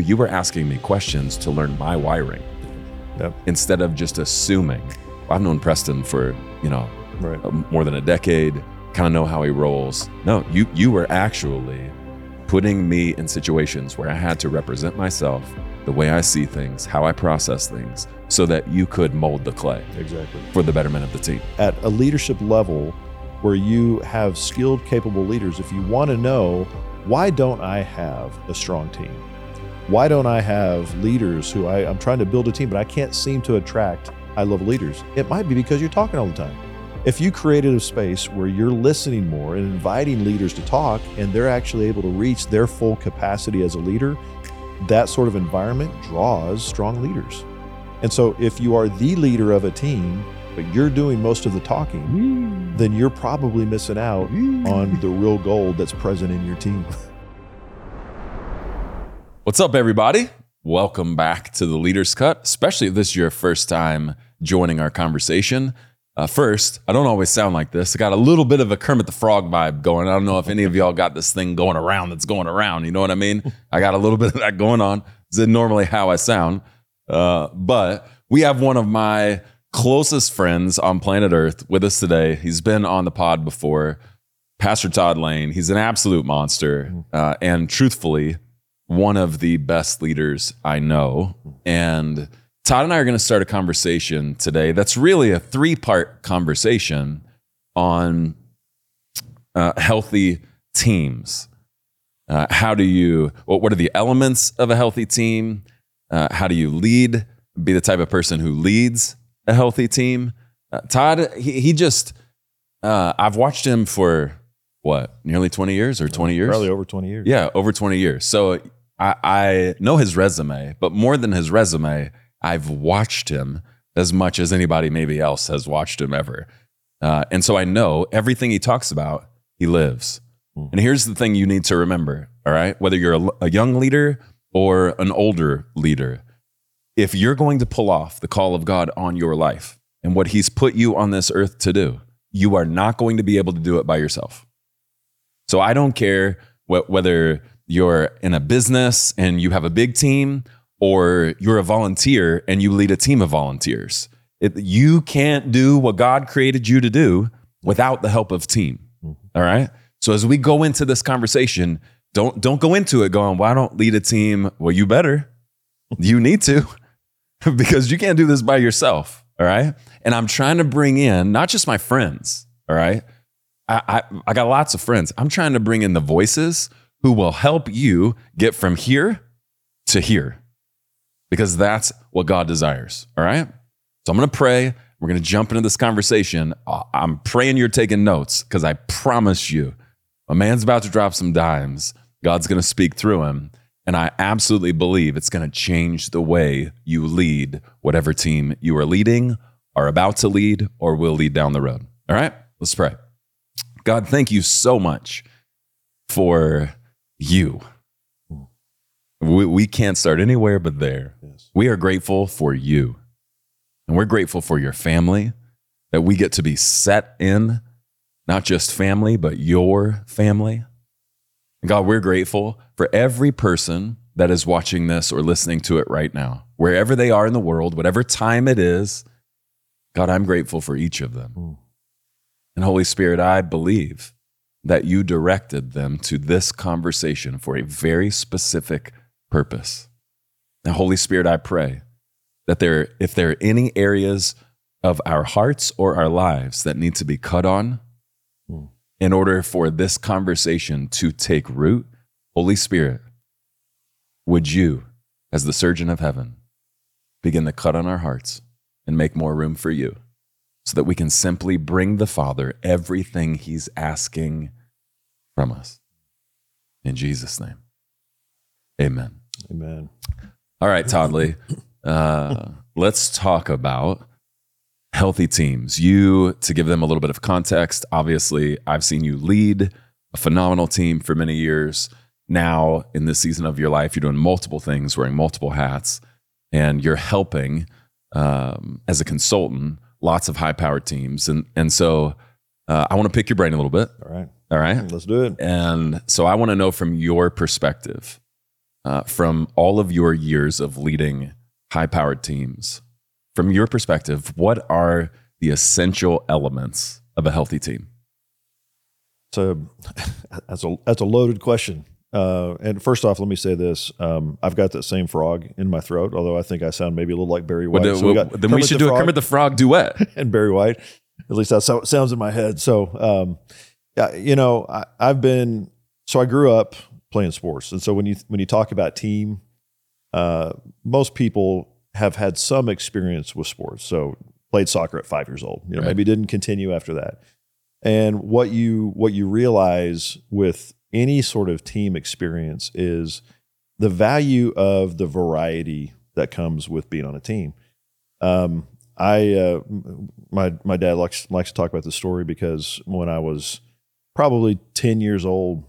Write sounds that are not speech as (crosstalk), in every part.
You were asking me questions to learn my wiring Yep. instead of just assuming. I've known Preston for, you know, Right. uh, more than a decade, kind of know how he rolls. No, you you were actually putting me in situations where I had to represent myself, the way I see things, how I process things, so that you could mold the clay Exactly. for the betterment of the team. At a leadership level where you have skilled, capable leaders, if you want to know why don't I have a strong team? Why don't I have leaders who I, I'm trying to build a team, but I can't seem to attract high level leaders? It might be because you're talking all the time. If you created a space where you're listening more and inviting leaders to talk and they're actually able to reach their full capacity as a leader, that sort of environment draws strong leaders. And so if you are the leader of a team, but you're doing most of the talking, mm. then you're probably missing out mm. on the real gold that's present in your team. (laughs) What's up, everybody? Welcome back to the Leaders Cut, especially if this is your first time joining our conversation. Uh, first, I don't always sound like this. I got a little bit of a Kermit the Frog vibe going. I don't know if any of y'all got this thing going around that's going around. You know what I mean? I got a little (laughs) bit of that going on. This is normally how I sound. Uh, but we have one of my closest friends on planet Earth with us today. He's been on the pod before, Pastor Todd Lane. He's an absolute monster. Uh, and truthfully, one of the best leaders I know. And Todd and I are going to start a conversation today that's really a three part conversation on uh, healthy teams. Uh, how do you, what, what are the elements of a healthy team? Uh, how do you lead? Be the type of person who leads a healthy team. Uh, Todd, he, he just, uh, I've watched him for what, nearly 20 years or 20 years? Probably over 20 years. Yeah, over 20 years. So I, I know his resume, but more than his resume, I've watched him as much as anybody maybe else has watched him ever. Uh, and so I know everything he talks about, he lives. And here's the thing you need to remember, all right? Whether you're a, a young leader or an older leader, if you're going to pull off the call of God on your life and what he's put you on this earth to do, you are not going to be able to do it by yourself. So I don't care wh- whether you're in a business and you have a big team or you're a volunteer and you lead a team of volunteers. It, you can't do what God created you to do without the help of team. Mm-hmm. All right. So as we go into this conversation, don't don't go into it going, "Why don't lead a team?" Well, you better. (laughs) You need to (laughs) because you can't do this by yourself. All right. And I'm trying to bring in not just my friends. All right. I, I, I got lots of friends. I'm trying to bring in the voices who will help you get from here to here because that's what God desires. All right. So I'm going to pray. We're going to jump into this conversation. I'm praying you're taking notes because I promise you, a man's about to drop some dimes. God's going to speak through him. And I absolutely believe it's going to change the way you lead whatever team you are leading, are about to lead, or will lead down the road. All right, let's pray. God, thank you so much for you. We, we can't start anywhere but there. Yes. We are grateful for you. And we're grateful for your family that we get to be set in, not just family, but your family. And God, we're grateful for every person that is watching this or listening to it right now, wherever they are in the world, whatever time it is. God, I'm grateful for each of them. Mm. And Holy Spirit, I believe that you directed them to this conversation for a very specific purpose. Now, Holy Spirit, I pray that there, if there are any areas of our hearts or our lives that need to be cut on Hmm. in order for this conversation to take root, Holy Spirit, would you, as the surgeon of heaven, begin to cut on our hearts and make more room for you so that we can simply bring the Father everything he's asking from us. In Jesus' name, amen. Amen. All right, Todd Lane. Uh, let's talk about healthy teams. You, to give them a little bit of context, obviously, I've seen you lead a phenomenal team for many years. Now, in this season of your life, you're doing multiple things, wearing multiple hats, and you're helping um, as a consultant lots of high powered teams. And, and so uh, I want to pick your brain a little bit. All right. All right. Let's do it. And so I want to know from your perspective uh, from all of your years of leading high powered teams, from your perspective, what are the essential elements of a healthy team? So (laughs) that's a that's a loaded question. Uh, and first off, let me say this: um, I've got that same frog in my throat. Although I think I sound maybe a little like Barry White. Well, So we well, then we should do a Kermit the Frog duet. (laughs) and Barry White. At least that's how it sounds in my head. So, um, yeah, you know, I, I've been so I grew up playing sports, and so when you when you talk about team, uh, most people have had some experience with sports. So played soccer at five years old. You know, Right. maybe didn't continue after that. And what you what you realize with any sort of team experience is the value of the variety that comes with being on a team. Um, I uh, my my dad likes likes to talk about this story because when I was probably ten years old,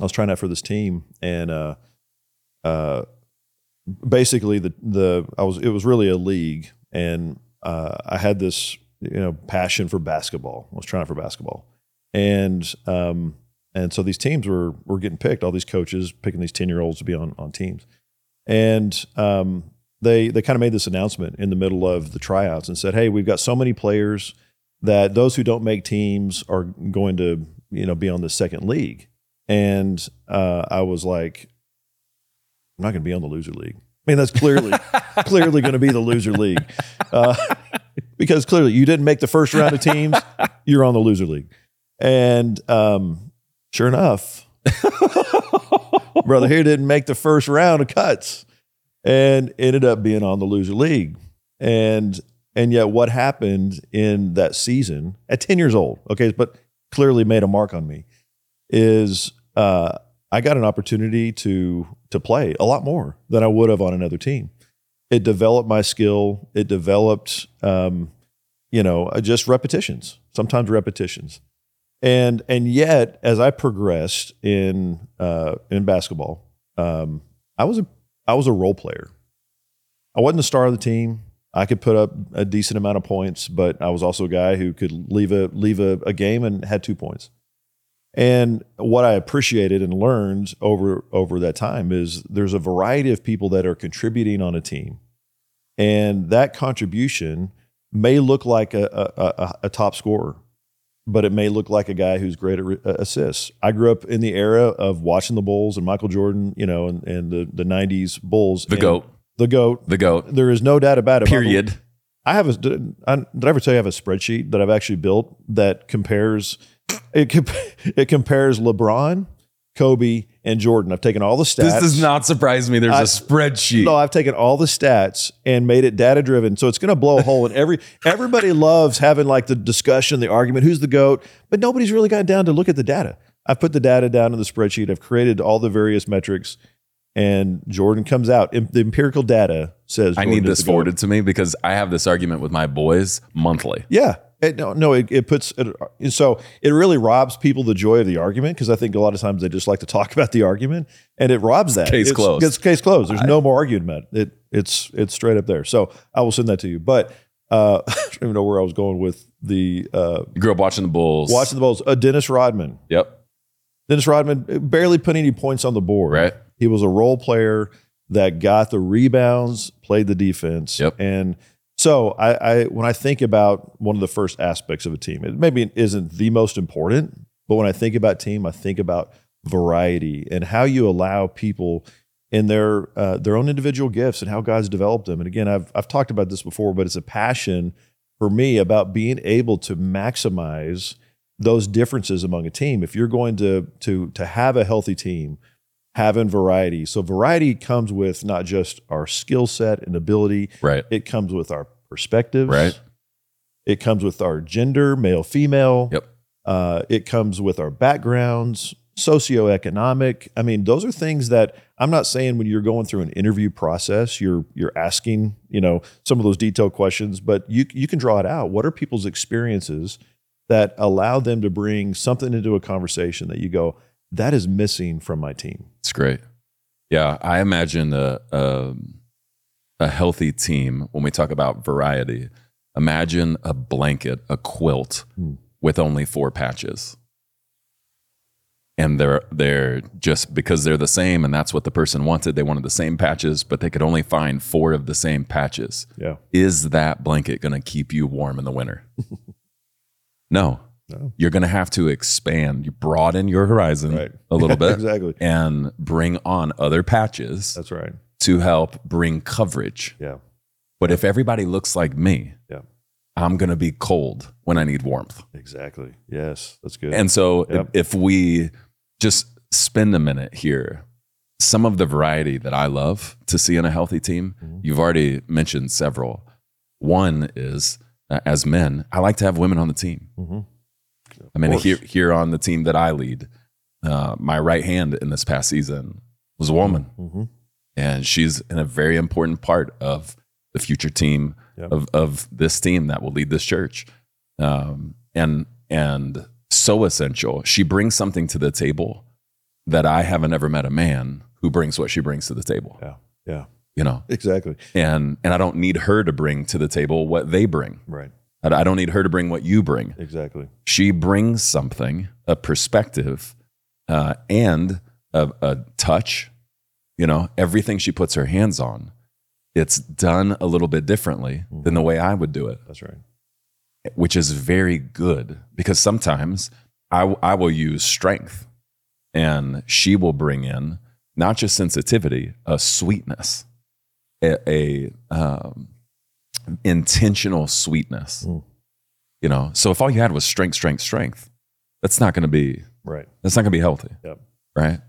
I was trying out for this team, and uh, uh, basically the the I was it was really a league, and uh, I had this you know passion for basketball. I was trying for basketball, and um, and so these teams were were getting picked. All these coaches picking these ten year olds to be on on teams, and um, they they kind of made this announcement in the middle of the tryouts and said, "Hey, we've got so many players that those who don't make teams are going to you know be on the second league." And uh, I was like, "I'm not going to be on the loser league." I mean, that's clearly (laughs) clearly going to be the loser league uh, because clearly you didn't make the first round of teams. You're on the loser league, and um, sure enough, brother here didn't make the first round of cuts and ended up being on the loser league. And and yet what happened in that season at 10 years old, okay, but clearly made a mark on me, is uh, I got an opportunity to to play a lot more than I would have on another team. It developed my skill. It developed, um, you know, uh, just repetitions. Sometimes repetitions, and and yet as I progressed in uh, in basketball, um, I was a I was a role player. I wasn't the star of the team. I could put up a decent amount of points, but I was also a guy who could leave a leave a, a game and had two points. And what I appreciated and learned over over that time is there's a variety of people that are contributing on a team, and that contribution may look like a, a, a, a top scorer, but it may look like a guy who's great at re- uh, assists. I grew up in the era of watching the Bulls and Michael Jordan, you know, and, and the the '90s Bulls, The goat. the goat. The goat. There is no doubt about it. Period. I have a did I, did I ever tell you I have a spreadsheet that I've actually built that compares it comp- (laughs) it compares LeBron, Kobe, and Jordan. I've taken all the stats. This does not surprise me. There's I- a spreadsheet. No, I've taken all the stats and made it data driven. So it's going to blow a hole in every. Everybody loves having like the discussion, the argument, who's the goat, but nobody's really got down to look at the data. I've put the data down in the spreadsheet. I've created all the various metrics, and Jordan comes out. The empirical data says I Jordan need is this forwarded to me because I have this argument with my boys monthly. Yeah. It, no, no, it, it puts it, so it really robs people the joy of the argument because I think a lot of times they just like to talk (laughs) about the argument and it robs that. Case it's, closed. It's case closed. There's no more argument. It it's it's straight up there. So I will send that to you. But uh, (laughs) I don't even know where I was going with the uh, up watching the Bulls. watching the Bulls. Uh, Dennis Rodman. Yep. Dennis Rodman barely put any points on the board. Right. He was a role player that got the rebounds, played the defense. Yep. And so I, I when I think about one of the first aspects of a team, it maybe isn't the most important, but when I think about team, I think about variety and how you allow people in their uh, their own individual gifts and how God's developed them. And again, I've I've talked about this before, but it's a passion for me about being able to maximize those differences among a team. If you're going to to to have a healthy team, having variety. So variety comes with not just our skill set and ability, Right. it comes with our perspectives. Right. It comes with our gender, male, female. Yep. Uh, it comes with our backgrounds, socioeconomic. I mean, those are things that I'm not saying when you're going through an interview process, you're you're asking, you know, some of those detailed questions, but you you can draw it out. What are people's experiences that allow them to bring something into a conversation that you go, that is missing from my team. It's great. Yeah, I imagine a, a a healthy team when we talk about variety. Imagine a blanket, a quilt Hmm. with only four patches. and they're they're just because they're the same and that's what the person wanted they wanted the same patches but they could only find four of the same patches Yeah. is that blanket going to keep you warm in the winter (laughs) no No. you're going to have to expand you broaden your horizon Right. a little (laughs) bit exactly. and bring on other patches That's right. to help bring coverage Yeah. but if everybody looks like me Yeah. i'm going to be cold when i need warmth Exactly. Yes. That's good. and so if- Yep. if we just spend a minute here, some of the variety that I love to see in a healthy team, Mhm. you've already mentioned several. One is uh, as men, I like to have women on the team. Mhm. I mean, here, here on the team that I lead, uh, my right hand in this past season was a woman, Mhm. and she's in a very important part of the future team Yep. of, of this team that will lead this church. Um, and and so essential. She brings something to the table that I haven't ever met a man who brings what she brings to the table. Yeah. Yeah. You know, Exactly. and and I don't need her to bring to the table what they bring. Right. I I don't need her to bring what you bring. Exactly. She brings something, a perspective, uh, and a, a touch. You know, everything she puts her hands on, it's done a little bit differently than the way I would do it That's right. which is very good because sometimes I, I will use strength and she will bring in not just sensitivity, a sweetness, a, a um, intentional sweetness. Mm. You know, so if all you had was strength, strength, strength, that's not going to be Right. that's not going to be healthy, Yep. right?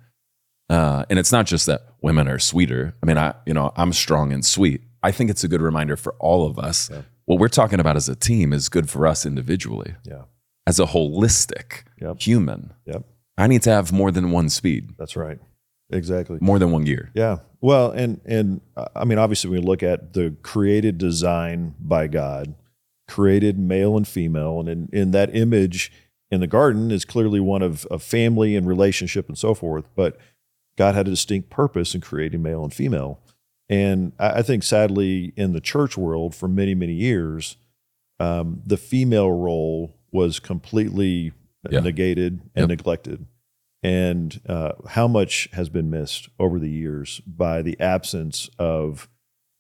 Uh, and it's not just that women are sweeter. I mean, I you know I'm strong and sweet. I think it's a good reminder for all of us. Yeah. What we're talking about as a team is good for us individually, Yeah. as a holistic Yep. human. Yep. I need to have more than one speed, That's right. Exactly. more than one gear. Yeah. Well, and and uh, I mean, obviously, when we look at the created design by God, created male and female, and in, in that image in the garden is clearly one of, of family and relationship and so forth. But God had a distinct purpose in creating male and female. And I, I think, sadly, in the church world for many, many years, um, the female role was completely Yeah. negated and Yep. neglected. And uh, how much has been missed over the years by the absence of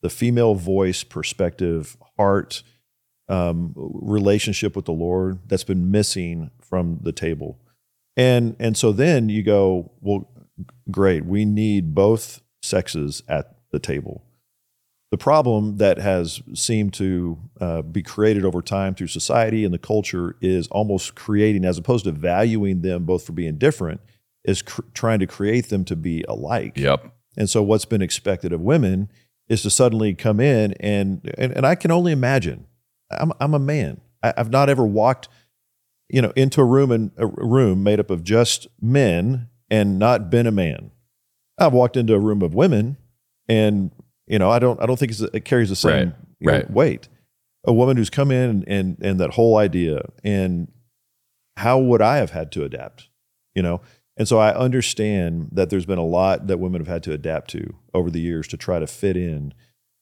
the female voice, perspective, heart, um, relationship with the Lord that's been missing from the table. And and so then you go, well, great, we need both sexes at the table. The problem that has seemed to uh, be created over time through society and the culture is almost creating, as opposed to valuing them both for being different, is cr- trying to create them to be alike. Yep. And so what's been expected of women is to suddenly come in and and, and I can only imagine. I'm I'm a man. I, I've not ever walked, you know, into a room and a room made up of just men and not been a man. I've walked into a room of women and you know I don't I don't think it's, it carries the same Right, you know, right. weight. A woman who's come in and and that whole idea and how would I have had to adapt? You know, and so I understand that there's been a lot that women have had to adapt to over the years to try to fit in.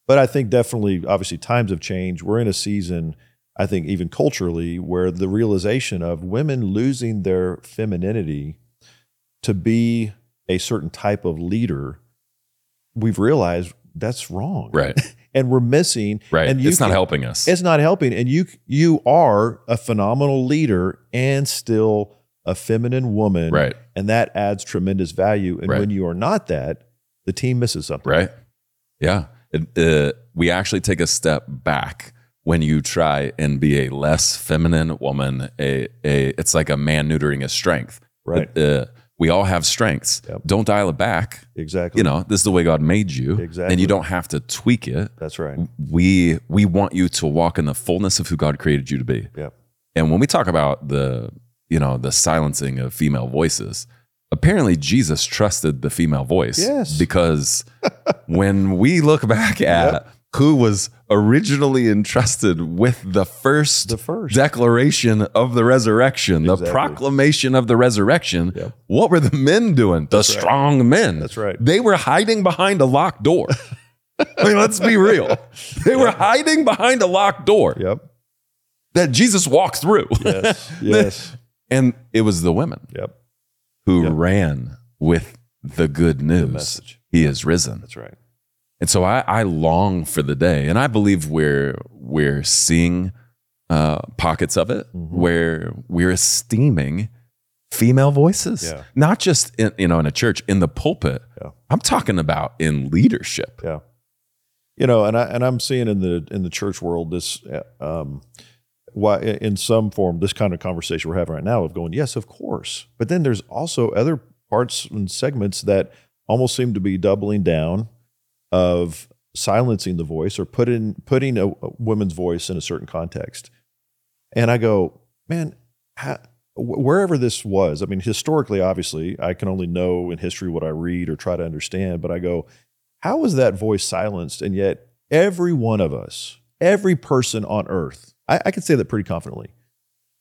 But I think definitely, obviously, times have changed. We're in a season, I think, even culturally, where the realization of women losing their femininity to be a certain type of leader, we've realized that's wrong. Right. (laughs) And we're missing. Right. And you it's not helping us. It's not helping. And you you are a phenomenal leader and still a feminine woman. right. And that adds tremendous value. And Right. when you are not that, the team misses something. Right. Yeah. It, uh, we actually take a step back when you try and be a less feminine woman. A, a it's like a man neutering his strength. Right. Uh, we all have strengths. Yep. Don't dial it back. Exactly. You know, this is the way God made you. Exactly. And you don't have to tweak it. That's right. We we want you to walk in the fullness of who God created you to be. Yep. And when we talk about the, you know, the silencing of female voices, apparently Jesus trusted the female voice. Yes. Because (laughs) when we look back at Yep. Who was originally entrusted with the first The first. declaration of the resurrection, the proclamation of the resurrection, Yep. what were the men doing? The right. strong men. That's right. They were hiding behind a locked door. (laughs) I mean, let's be real. They were hiding behind a locked door Yep. that Jesus walked through. Yes. (laughs) yes. and it was the women. Yep. who Yep. ran with the good news. message. He is risen. That's right. And so I, I long for the day, and I believe we're we're seeing uh, pockets of it Mhm. where we're esteeming female voices, Yeah. not just in, you know in a church in the pulpit. Yeah. I'm talking about in leadership. Yeah. You know, and I and I'm seeing in the in the church world this uh, um why in some form this kind of conversation we're having right now of going, yes, of course. But then there's also other parts and segments that almost seem to be doubling down of silencing the voice or putting putting a, a woman's voice in a certain context. And I go, man, how, wherever this was, I mean, historically, obviously, I can only know in history what I read or try to understand, but I go, how was that voice silenced? And yet, every one of us, every person on earth, I, I can say that pretty confidently,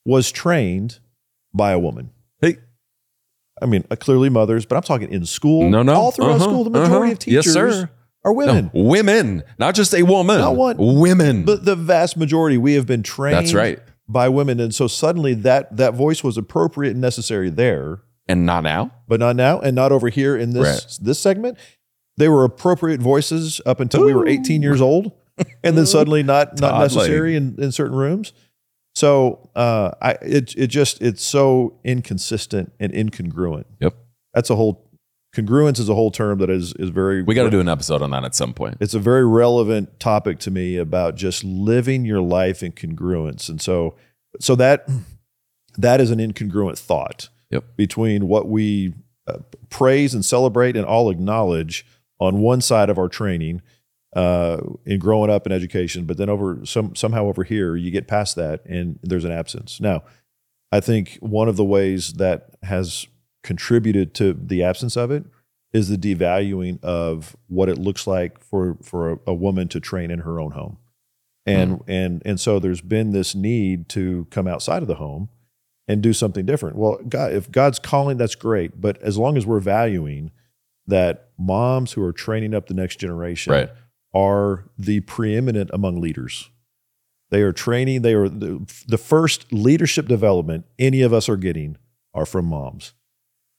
was trained by a woman. Hey, I mean, uh, clearly mothers, but I'm talking in school. no, no, all throughout Uh-huh, school, the majority uh-huh. of teachers yes, sir. Are women. No, women, not just a woman. Not one. Women. But the vast majority, we have been trained That's right. by women, and so suddenly that that voice was appropriate and necessary there, And not now. but not now, and not over here in this Right. this segment. They were appropriate voices up until we were 18 years old, and then suddenly not not necessary in, in certain rooms. So uh, I it it just it's so inconsistent and incongruent. Yep. That's a whole congruence is a whole term that is is very We got to do an episode on that at some point. it's a very relevant topic to me about just living your life in congruence and so so that that is an incongruent thought Yep. between what we uh, praise and celebrate and all acknowledge on one side of our training uh, in growing up in education but then over some somehow over here you get past that and there's an absence now i think one of the ways that has contributed to the absence of it is the devaluing of what it looks like for for a, a woman to train in her own home. And hmm. and and so there's been this need to come outside of the home and do something different. Well god if god's calling that's great. But as long as we're valuing that moms who are training up the next generation Right. are the preeminent among leaders they are training they are the, the first leadership development any of us are getting are from moms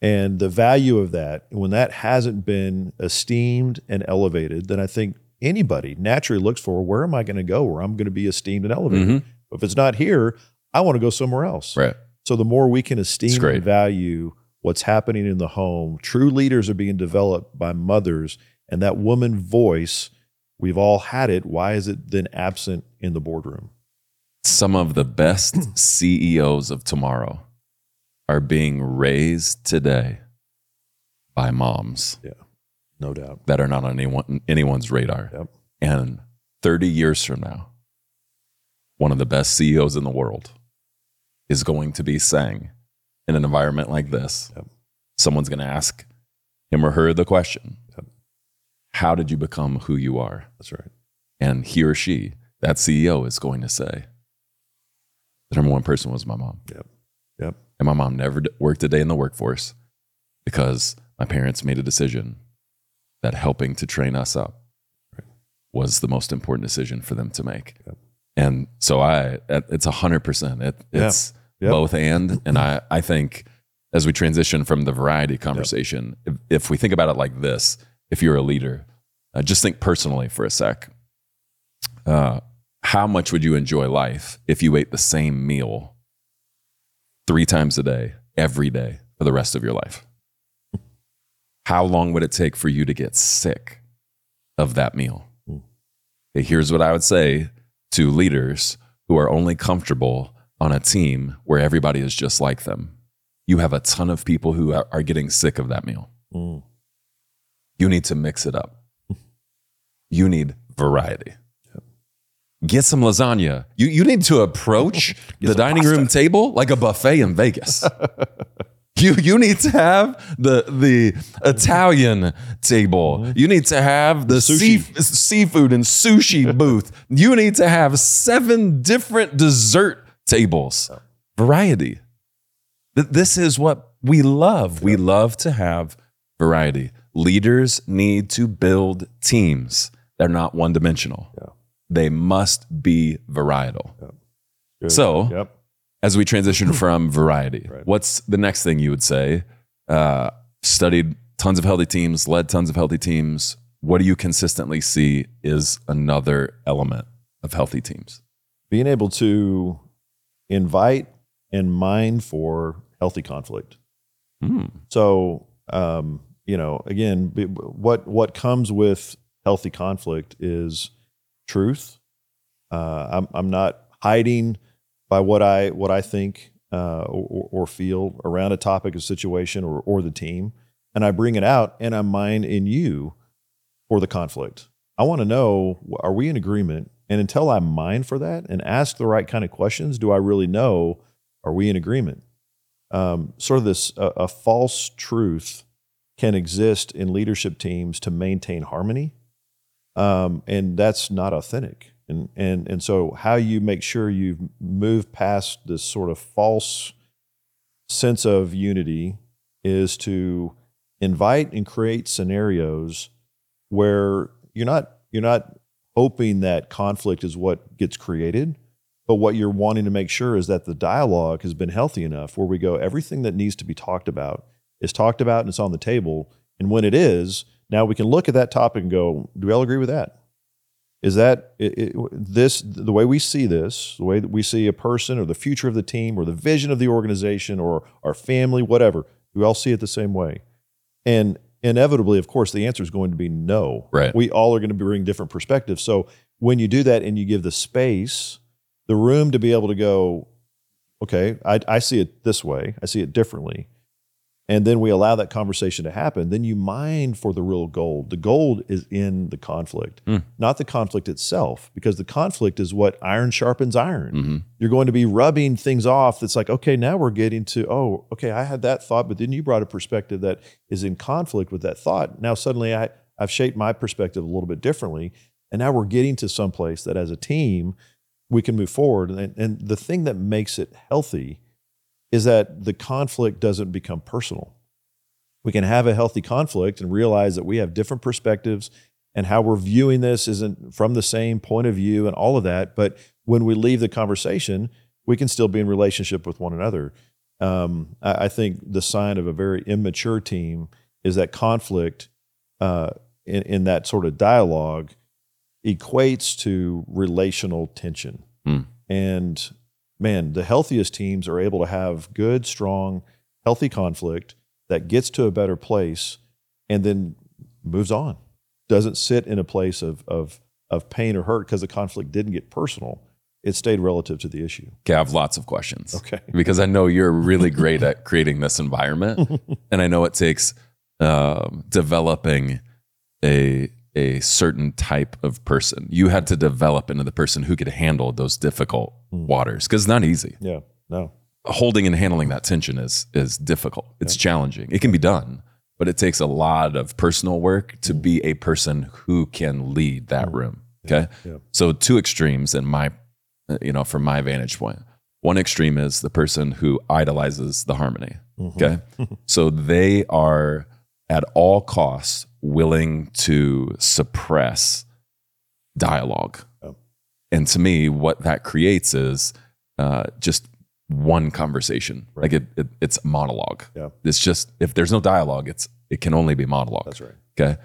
and the value of that, when that hasn't been esteemed and elevated, then I think anybody naturally looks for where am I going to go where I'm going to be esteemed and elevated. Mhm. If it's not here, I want to go somewhere else. Right. So the more we can esteem and value what's happening in the home, true leaders are being developed by mothers, and that woman voice, we've all had it. Why is it then absent in the boardroom? Some of the best (clears throat) CEOs of tomorrow are being raised today by moms Yeah, No doubt. that are not on anyone, anyone's radar. Yep. And 30 years from now, one of the best CEOs in the world is going to be saying in an environment like this, Yep. someone's going to ask him or her the question Yep. How did you become who you are? That's right. And he or she, that CEO, is going to say, The number one person was my mom. Yep. Yep. And my mom never worked a day in the workforce because my parents made a decision that helping to train us up was the most important decision for them to make. Yep. And so I, it's a hundred percent. Yeah. it's Yep. both and. And I, I think as we transition from the variety conversation, if, if we think about it like this, if you're a leader, uh, just think personally for a sec. Uh, how much would you enjoy life if you ate the same meal three times a day, every day for the rest of your life? How long would it take for you to get sick of that meal? Okay, here's what I would say to leaders who are only comfortable on a team where everybody is just like them. You have a ton of people who are, are getting sick of that meal. Mm. You need to mix it up. (laughs) You need variety. Get some lasagna. You, you need to approach (laughs) the dining room table like a buffet in Vegas. (laughs) you, you need to have the, the Italian table. You need to have the sea, seafood and sushi (laughs) booth. You need to have seven different dessert tables. Variety. This is what we love. We love to have variety. Leaders need to build teams. They're not one dimensional. Yeah. They must be varietal. Good. So, yep. as we transition (laughs) from variety, Right. what's the next thing you would say uh, studied tons of healthy teams, led tons of healthy teams. What do you consistently see is another element of healthy teams? Being able to invite and mine for healthy conflict. Hmm. So, um, you know, again, what what comes with healthy conflict is truth. Uh, I'm I'm not hiding by what I what I think uh, or, or feel around a topic, a situation, or or the team, and I bring it out, and I mine in you for the conflict. I want to know: Are we in agreement? And until I mine for that and ask the right kind of questions, do I really know? Are we in agreement? Um, sort of this a false truth can exist in leadership teams to maintain harmony, um, and that's not authentic. And and and so how you make sure you've moved past this sort of false sense of unity is to invite and create scenarios where you're not you're not hoping that conflict is what gets created but what you're wanting to make sure is that the dialogue has been healthy enough where we go everything that needs to be talked about is talked about and it's on the table and when it is now we can look at that topic and go do we all agree with that? Is that it, it, this the way we see this the way that we see a person or the future of the team or the vision of the organization or our family whatever Do we all see it the same way? And inevitably of course the answer is going to be no. Right. we all are going to bring different perspectives. So when you do that and you give the space the room to be able to go okay I, I see it this way i see it differently and then we allow that conversation to happen then you mine for the real gold. The gold is in the conflict Hmm. not the conflict itself because the conflict is what iron sharpens iron. Hmm you're going to be rubbing things off that's like okay now we're getting to oh okay i had that thought but then you brought a perspective that is in conflict with that thought. Now suddenly i i've shaped my perspective a little bit differently and now we're getting to some place that as a team we can move forward. And, and the thing that makes it healthy is that the conflict doesn't become personal. We can have a healthy conflict and realize that we have different perspectives and how we're viewing this isn't from the same point of view and all of that but when we leave the conversation we can still be in relationship with one another. Um, I, I think the sign of a very immature team is that conflict uh, in, in that sort of dialogue equates to relational tension. Hmm. and man the healthiest teams are able to have good strong healthy conflict that gets to a better place and then moves on. Doesn't sit in a place of of of pain or hurt because the conflict didn't get personal. It stayed relative to the issue. Okay, I have lots of questions. okay. (laughs) Because I know you're really great at creating this environment, (laughs) and I know it takes um, developing a a certain type of person. You had to develop into the person who could handle those difficult Hmm. waters because it's not easy. yeah no Holding and handling that tension is is difficult. It's challenging. It can be done, but it takes a lot of personal work to hmm. be a person who can lead that hmm. room. Okay, yeah. so two extremes in my, you know, from my vantage point. One extreme is the person who idolizes the harmony. Mm-hmm. Okay. (laughs) so they are at all costs willing to suppress dialogue. Oh. And to me, what that creates is uh, just one conversation. Like it, it, it's monologue. Yeah. It's just, if there's no dialogue, it's, it can only be monologue. that's right Okay.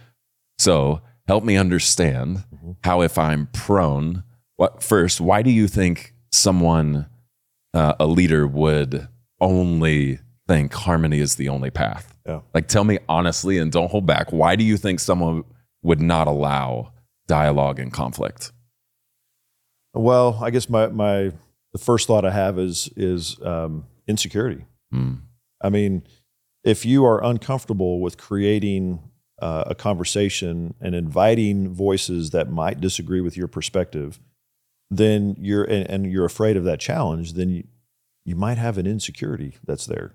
So help me understand Mhm. how, if I'm prone, what first, why do you think someone, uh, a leader, would only think harmony is the only path? Yeah. Like, tell me honestly and don't hold back. Why do you think someone would not allow dialogue and conflict? well i guess my my the first thought i have is is um, insecurity Hmm. I mean, if you are uncomfortable with creating uh, a conversation and inviting voices that might disagree with your perspective, then you're and, and you're afraid of that challenge, then you, you might have an insecurity that's there.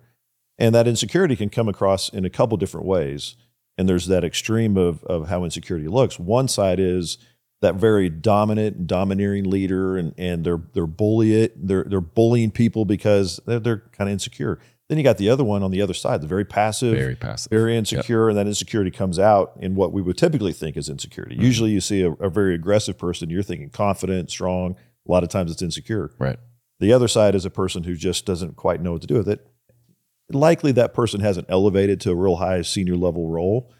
And that insecurity can come across in a couple different ways. And there's that extreme of, of how insecurity looks. One side is that very dominant, domineering leader, and, and they're they're bully it, they're they're bullying people because they're, they're kind of insecure. Then you got the other one on the other side, the very passive, Very passive. very insecure, and that insecurity comes out in what we would typically think is insecurity. Mhm. Usually, you see a, a very aggressive person, you're thinking confident, strong. A lot of times, it's insecure. Right. The other side is a person who just doesn't quite know what to do with it. Likely that person hasn't elevated to a real high senior level role,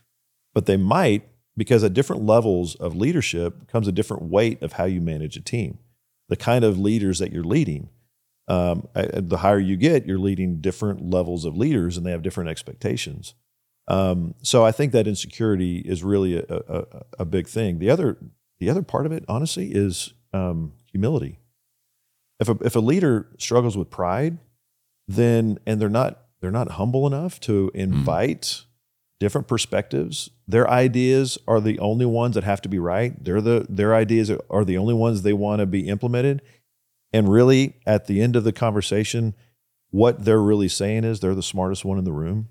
but they might because at different levels of leadership comes a different weight of how you manage a team, the kind of leaders that you're leading. Um, the higher you get, you're leading different levels of leaders, and they have different expectations. Um, so I think that insecurity is really a, a, a, big thing. The other the other part of it, honestly, is um, humility. If a, if a leader struggles with pride, then and they're not they're not humble enough to mm. invite mm. different perspectives. Their ideas are the only ones that have to be right. They're the their ideas are the only ones they want to be implemented. And really, at the end of the conversation, what they're really saying is they're the smartest one in the room.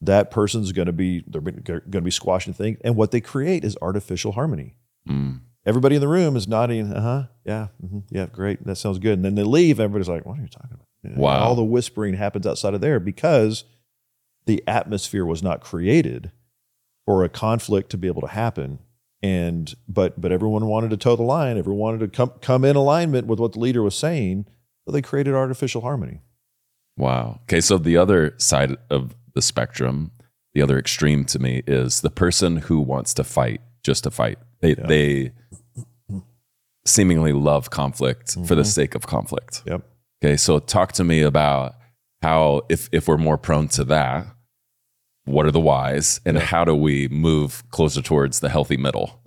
That person's going to be they're going to be squashing things, and what they create is artificial harmony. Mm. Everybody in the room is nodding. Uh huh. Yeah. Mm-hmm, yeah. Great. That sounds good. And then they leave. Everybody's like, "What are you talking about?" Wow. All the whispering happens outside of there because the atmosphere was not created for a conflict to be able to happen. And but but everyone wanted to toe the line. Everyone wanted to come come in alignment with what the leader was saying. So they created artificial harmony. Wow. Okay. So the other side of the spectrum, the other extreme to me is the person who wants to fight just to fight. They yeah. they seemingly love conflict mm-hmm. for the mm-hmm. sake of conflict. Yep. Okay, so talk to me about how if if we're more prone to that, what are the whys and how do we move closer towards the healthy middle?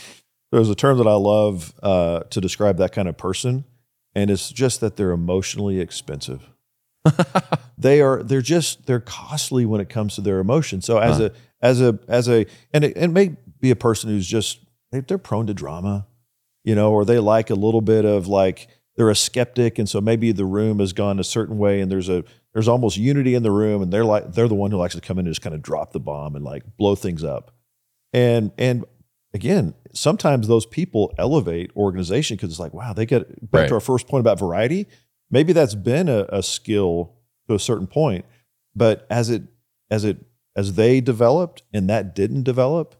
(laughs) There's a term that I love uh, to describe that kind of person, and it's just that they're emotionally expensive. (laughs) they are they're just they're costly when it comes to their emotions. So as huh. a as a as a and it, it may be a person who's just they're prone to drama, you know, or they like a little bit of like they're a skeptic and so maybe the room has gone a certain way and there's a there's almost unity in the room and they're like they're the one who likes to come in and just kind of drop the bomb and like blow things up and and again sometimes those people elevate organization because it's like wow they get back right. to our first point about variety maybe that's been a, a skill to a certain point but as it as it as they developed and that didn't develop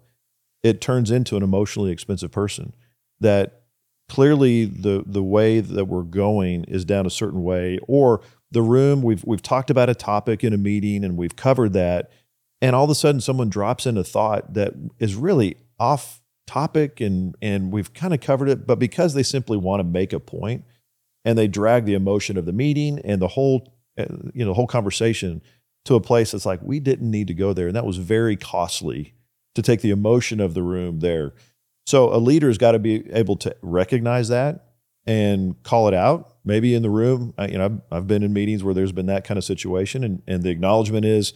it turns into an emotionally expensive person that clearly the the way that we're going is down a certain way or the room we've we've talked about a topic in a meeting and we've covered that and all of a sudden someone drops in a thought that is really off topic and and we've kind of covered it but because they simply want to make a point and they drag the emotion of the meeting and the whole uh, you know the whole conversation to a place that's like we didn't need to go there and that was very costly to take the emotion of the room there so a leader's got to be able to recognize that and call it out. Maybe in the room, you know, I've, I've, been in meetings where there's been that kind of situation, and, and the acknowledgement is,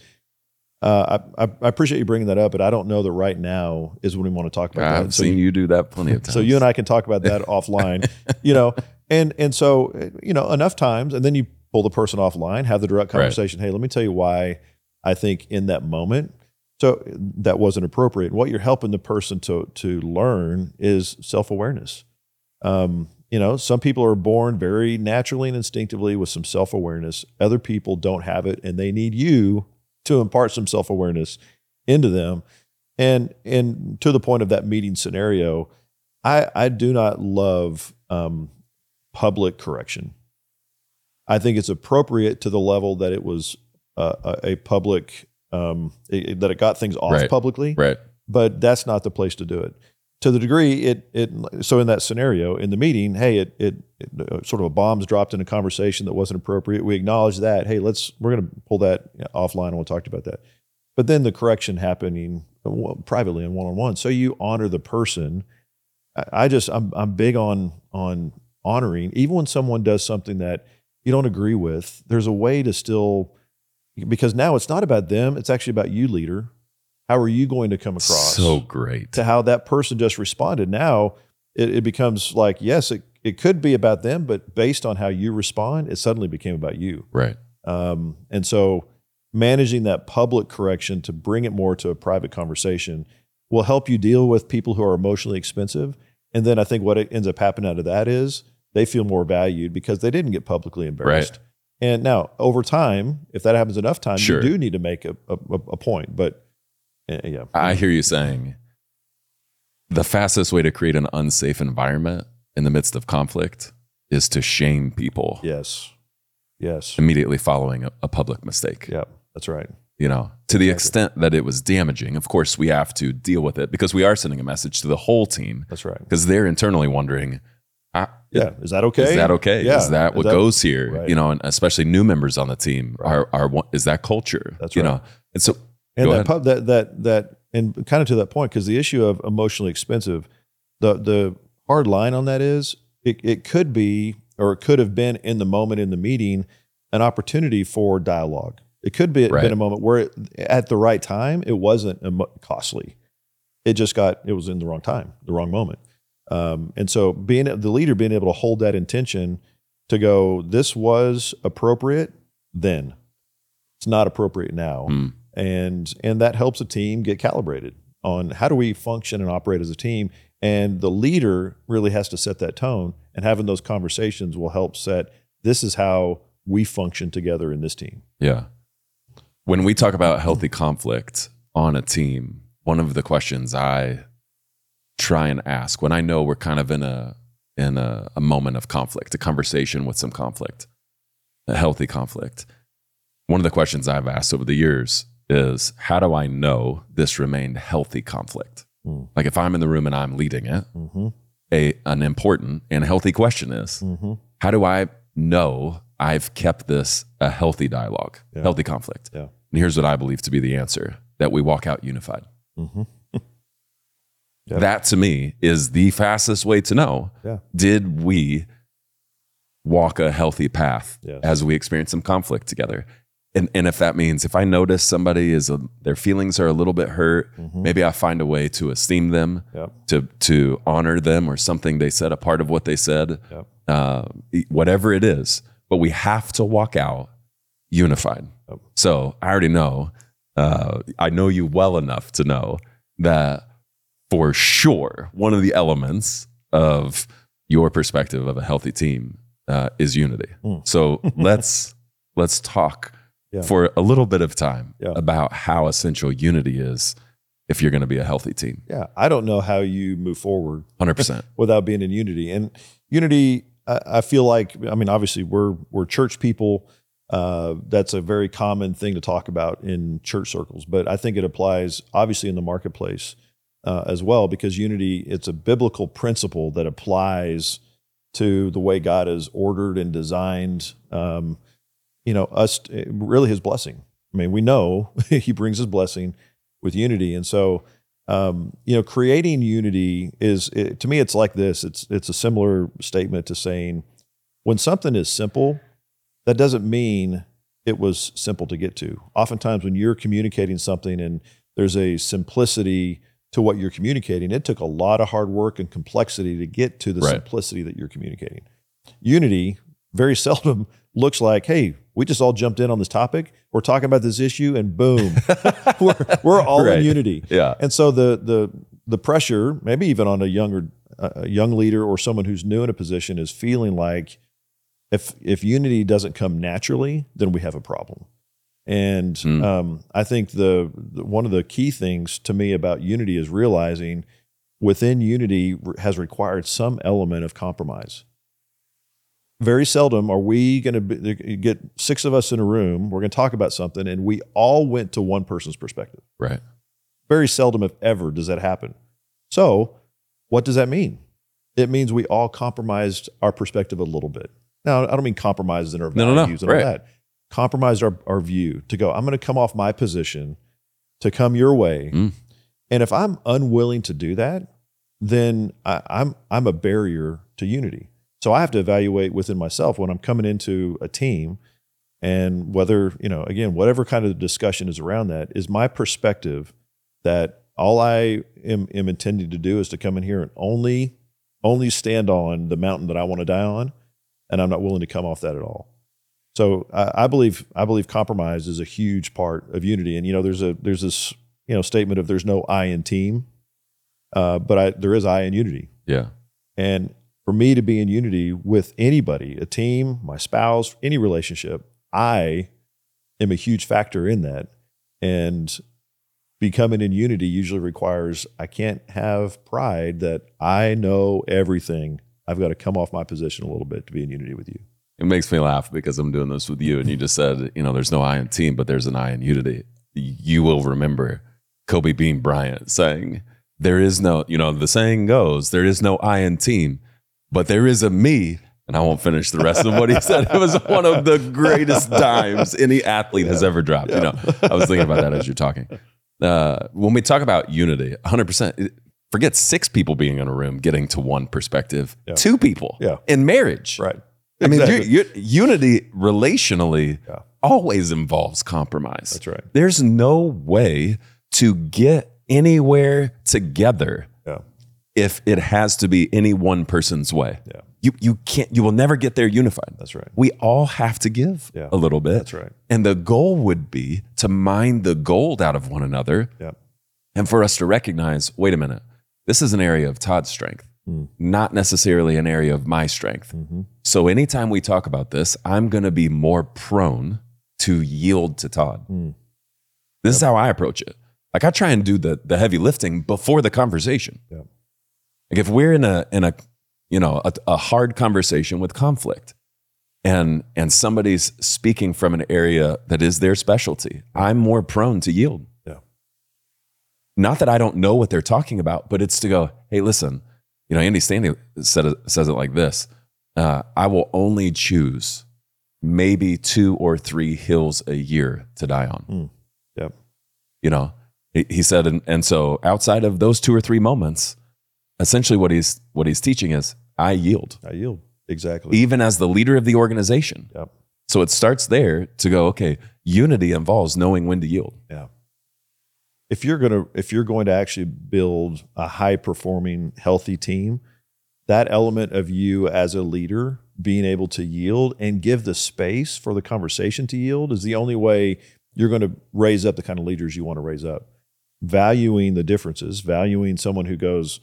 uh, I, I, appreciate you bringing that up, but I don't know that right now is when we want to talk about I've that. So seen you, you do that plenty of times. (laughs) So you and I can talk about that offline, (laughs) you know, and and so you know enough times, and then you pull the person offline, have the direct conversation. Right. Hey, let me tell you why I think in that moment so that wasn't appropriate. What you're helping the person to to learn is self awareness. Um, you know, some people are born very naturally and instinctively with some self awareness. Other people don't have it, and they need you to impart some self awareness into them. And and to the point of that meeting scenario, I I do not love um, public correction. I think it's appropriate to the level that it was uh, a, a public um, it, that it got things off right. publicly. Right. But that's not the place to do it. To the degree it it so in that scenario in the meeting, hey, it, it, it uh, sort of a bombs dropped in a conversation that wasn't appropriate. We acknowledge that. Hey, let's we're going to pull that offline and we'll talk about that. But then the correction happening uh, privately and one on one. So you honor the person. I just I'm I'm big on on honoring even when someone does something that you don't agree with. There's a way to still because now it's not about them, it's actually about you, leader. How are you going to come across? So great. To how that person just responded. Now it, it becomes like, yes, it, it could be about them, but based on how you respond, it suddenly became about you. Right. Um, and so managing that public correction to bring it more to a private conversation will help you deal with people who are emotionally expensive. And then I think what ends up happening out of that is they feel more valued because they didn't get publicly embarrassed. Right. And now, over time, if that happens enough time, sure. you do need to make a, a, a point. But uh, yeah, I hear you saying the fastest way to create an unsafe environment in the midst of conflict is to shame people. Yes. Yes. immediately following a, a public mistake. Yeah. That's right. You know, to the Exactly. extent that it was damaging, of course, we have to deal with it because we are sending a message to the whole team That's right. because they're internally wondering, Yeah. Is that okay? is that okay? Yeah. Is that what goes here? Right. You know, and especially new members on the team Right. are are one- is that culture? That's right. you know, and so and that, pub, that that that and kind of to that point because the issue of emotionally expensive the the hard line on that is it, it could be or it could have been in the moment in the meeting an opportunity for dialogue it could be Right. been a moment where it, at the right time it wasn't costly it just got it was in the wrong time the wrong moment um, and so being the leader being able to hold that intention to go this was appropriate then it's not appropriate now Hmm. and and that helps a team get calibrated on how do we function and operate as a team and the leader really has to set that tone and having those conversations will help set this is how we function together in this team Yeah. When we talk about healthy conflict on a team, one of the questions I try and ask when I know we're kind of in a in a, a moment of conflict, a conversation with some conflict, a healthy conflict. One of the questions I've asked over the years is how do I know this remained healthy conflict? Hmm. Like if I'm in the room and I'm leading it, mm-hmm. a an important and healthy question is Mm-hmm. how do I know I've kept this a healthy dialogue, Yeah. healthy conflict? Yeah. And here's what I believe to be the answer that we walk out unified. Mm-hmm. Yep. That to me is the fastest way to know Yeah. did we walk a healthy path Yes. as we experience some conflict together. And, and if that means if I notice somebody is a, their feelings are a little bit hurt, Mhm. maybe I find a way to esteem them, Yep. to to honor them or something they said, a part of what they said, Yep. uh, whatever it is. But we have to walk out unified. Yep. So I already know, uh, I know you well enough to know that for sure, one of the elements of your perspective of a healthy team uh, is unity. Mm. So (laughs) let's let's talk Yeah. for a little bit of time Yeah. about how essential unity is if you're going to be a healthy team. yeah i don't know how you move forward 100%. (laughs) without being in unity. And unity, I, I feel like, I mean, obviously we're we're church people. Uh, that's a very common thing to talk about in church circles, but I think it applies obviously in the marketplace uh, as well because unity it's a biblical principle that applies to the way God has ordered and designed. Um, you know, us really His blessing. I mean, we know (laughs) He brings His blessing with unity, and so um, you know, creating unity is it, to me, it's like this. It's it's a similar statement to saying when something is simple, that doesn't mean it was simple to get to. Oftentimes, when you're communicating something and there's a simplicity to what you're communicating, it took a lot of hard work and complexity to get to the Right. simplicity that you're communicating. Unity very (laughs) seldom looks like, hey, we just all jumped in on this topic. We're talking about this issue, and boom, (laughs) we're, we're all Right. in unity. Yeah. And so the the the pressure, maybe even on a younger a young leader or someone who's new in a position, is feeling like if if unity doesn't come naturally, then we have a problem. And Hmm. um, I think the, the one of the key things to me about unity is realizing within unity has required some element of compromise. Very seldom are we going to get six of us in a room. We're going to talk about something, and we all went to one person's perspective. Right. Very seldom, if ever, does that happen. So, what does that mean? It means we all compromised our perspective a little bit. Now, I don't mean compromised in our No, no, no. values and all that. Compromised our, our view to go, I'm going to come off my position to come your way. Mm. And if I'm unwilling to do that, then I, I'm I'm a barrier to unity. So I have to evaluate within myself when I'm coming into a team and whether, you know, again, whatever kind of discussion is around that, is my perspective that all I am, am intending to do is to come in here and only only stand on the mountain that I want to die on, and I'm not willing to come off that at all. So I, I believe I believe compromise is a huge part of unity. And you know, there's a there's this you know statement of there's no I in team, uh, but I, there is I in unity. Yeah. And for me to be in unity with anybody, a team, my spouse, any relationship, I am a huge factor in that. And becoming in unity usually requires I can't have pride that I know everything. I've got to come off my position a little bit to be in unity with you. It makes me laugh because I'm doing this with you, and you just said, you know, there's no I in team, but there's an I in unity. You will remember Kobe Bean Bryant saying, "There is no, you know, the saying goes, there is no I in team, but there is a me." And I won't finish the rest of what he said. It was one of the greatest dimes any athlete has ever dropped. You know, I was thinking about that as you're talking. Uh, when we talk about unity, 100%, forget six people being in a room getting to one perspective. Yeah. Two people Yeah. in marriage. Right. I mean, Exactly. you you unity relationally Yeah. always involves compromise. That's right. There's no way to get anywhere together Yeah. if it has to be any one person's way. Yeah. You you can't you will never get there unified. That's right. We all have to give Yeah. a little bit. That's right. And the goal would be to mine the gold out of one another Yeah. and for us to recognize wait a minute, this is an area of Todd's strength, Mm. not necessarily an area of my strength. Mm-hmm. So anytime we talk about this, I'm going to be more prone to yield to Todd. Mm. This is how I approach it. Like I try and do the the heavy lifting before the conversation. Yeah. Like if we're in a in a you know a, a hard conversation with conflict, and and somebody's speaking from an area that is their specialty, I'm more prone to yield. Yeah. Not that I don't know what they're talking about, but it's to go, hey, listen, you know, Andy Stanley said says it like this: uh, I will only choose maybe two or three hills a year to die on. Yep. You know, he, he said, and, and so outside of those two or three moments, essentially what he's what he's teaching is I yield, I yield. Exactly. even as the leader of the organization. Yep. So it starts there to go, okay, unity involves knowing when to yield. Yeah. If you're gonna if you're going to actually build a high performing, healthy team, that element of you as a leader being able to yield and give the space for the conversation to yield is the only way you're going to raise up the kind of leaders you want to raise up. Valuing the differences, valuing someone who goes,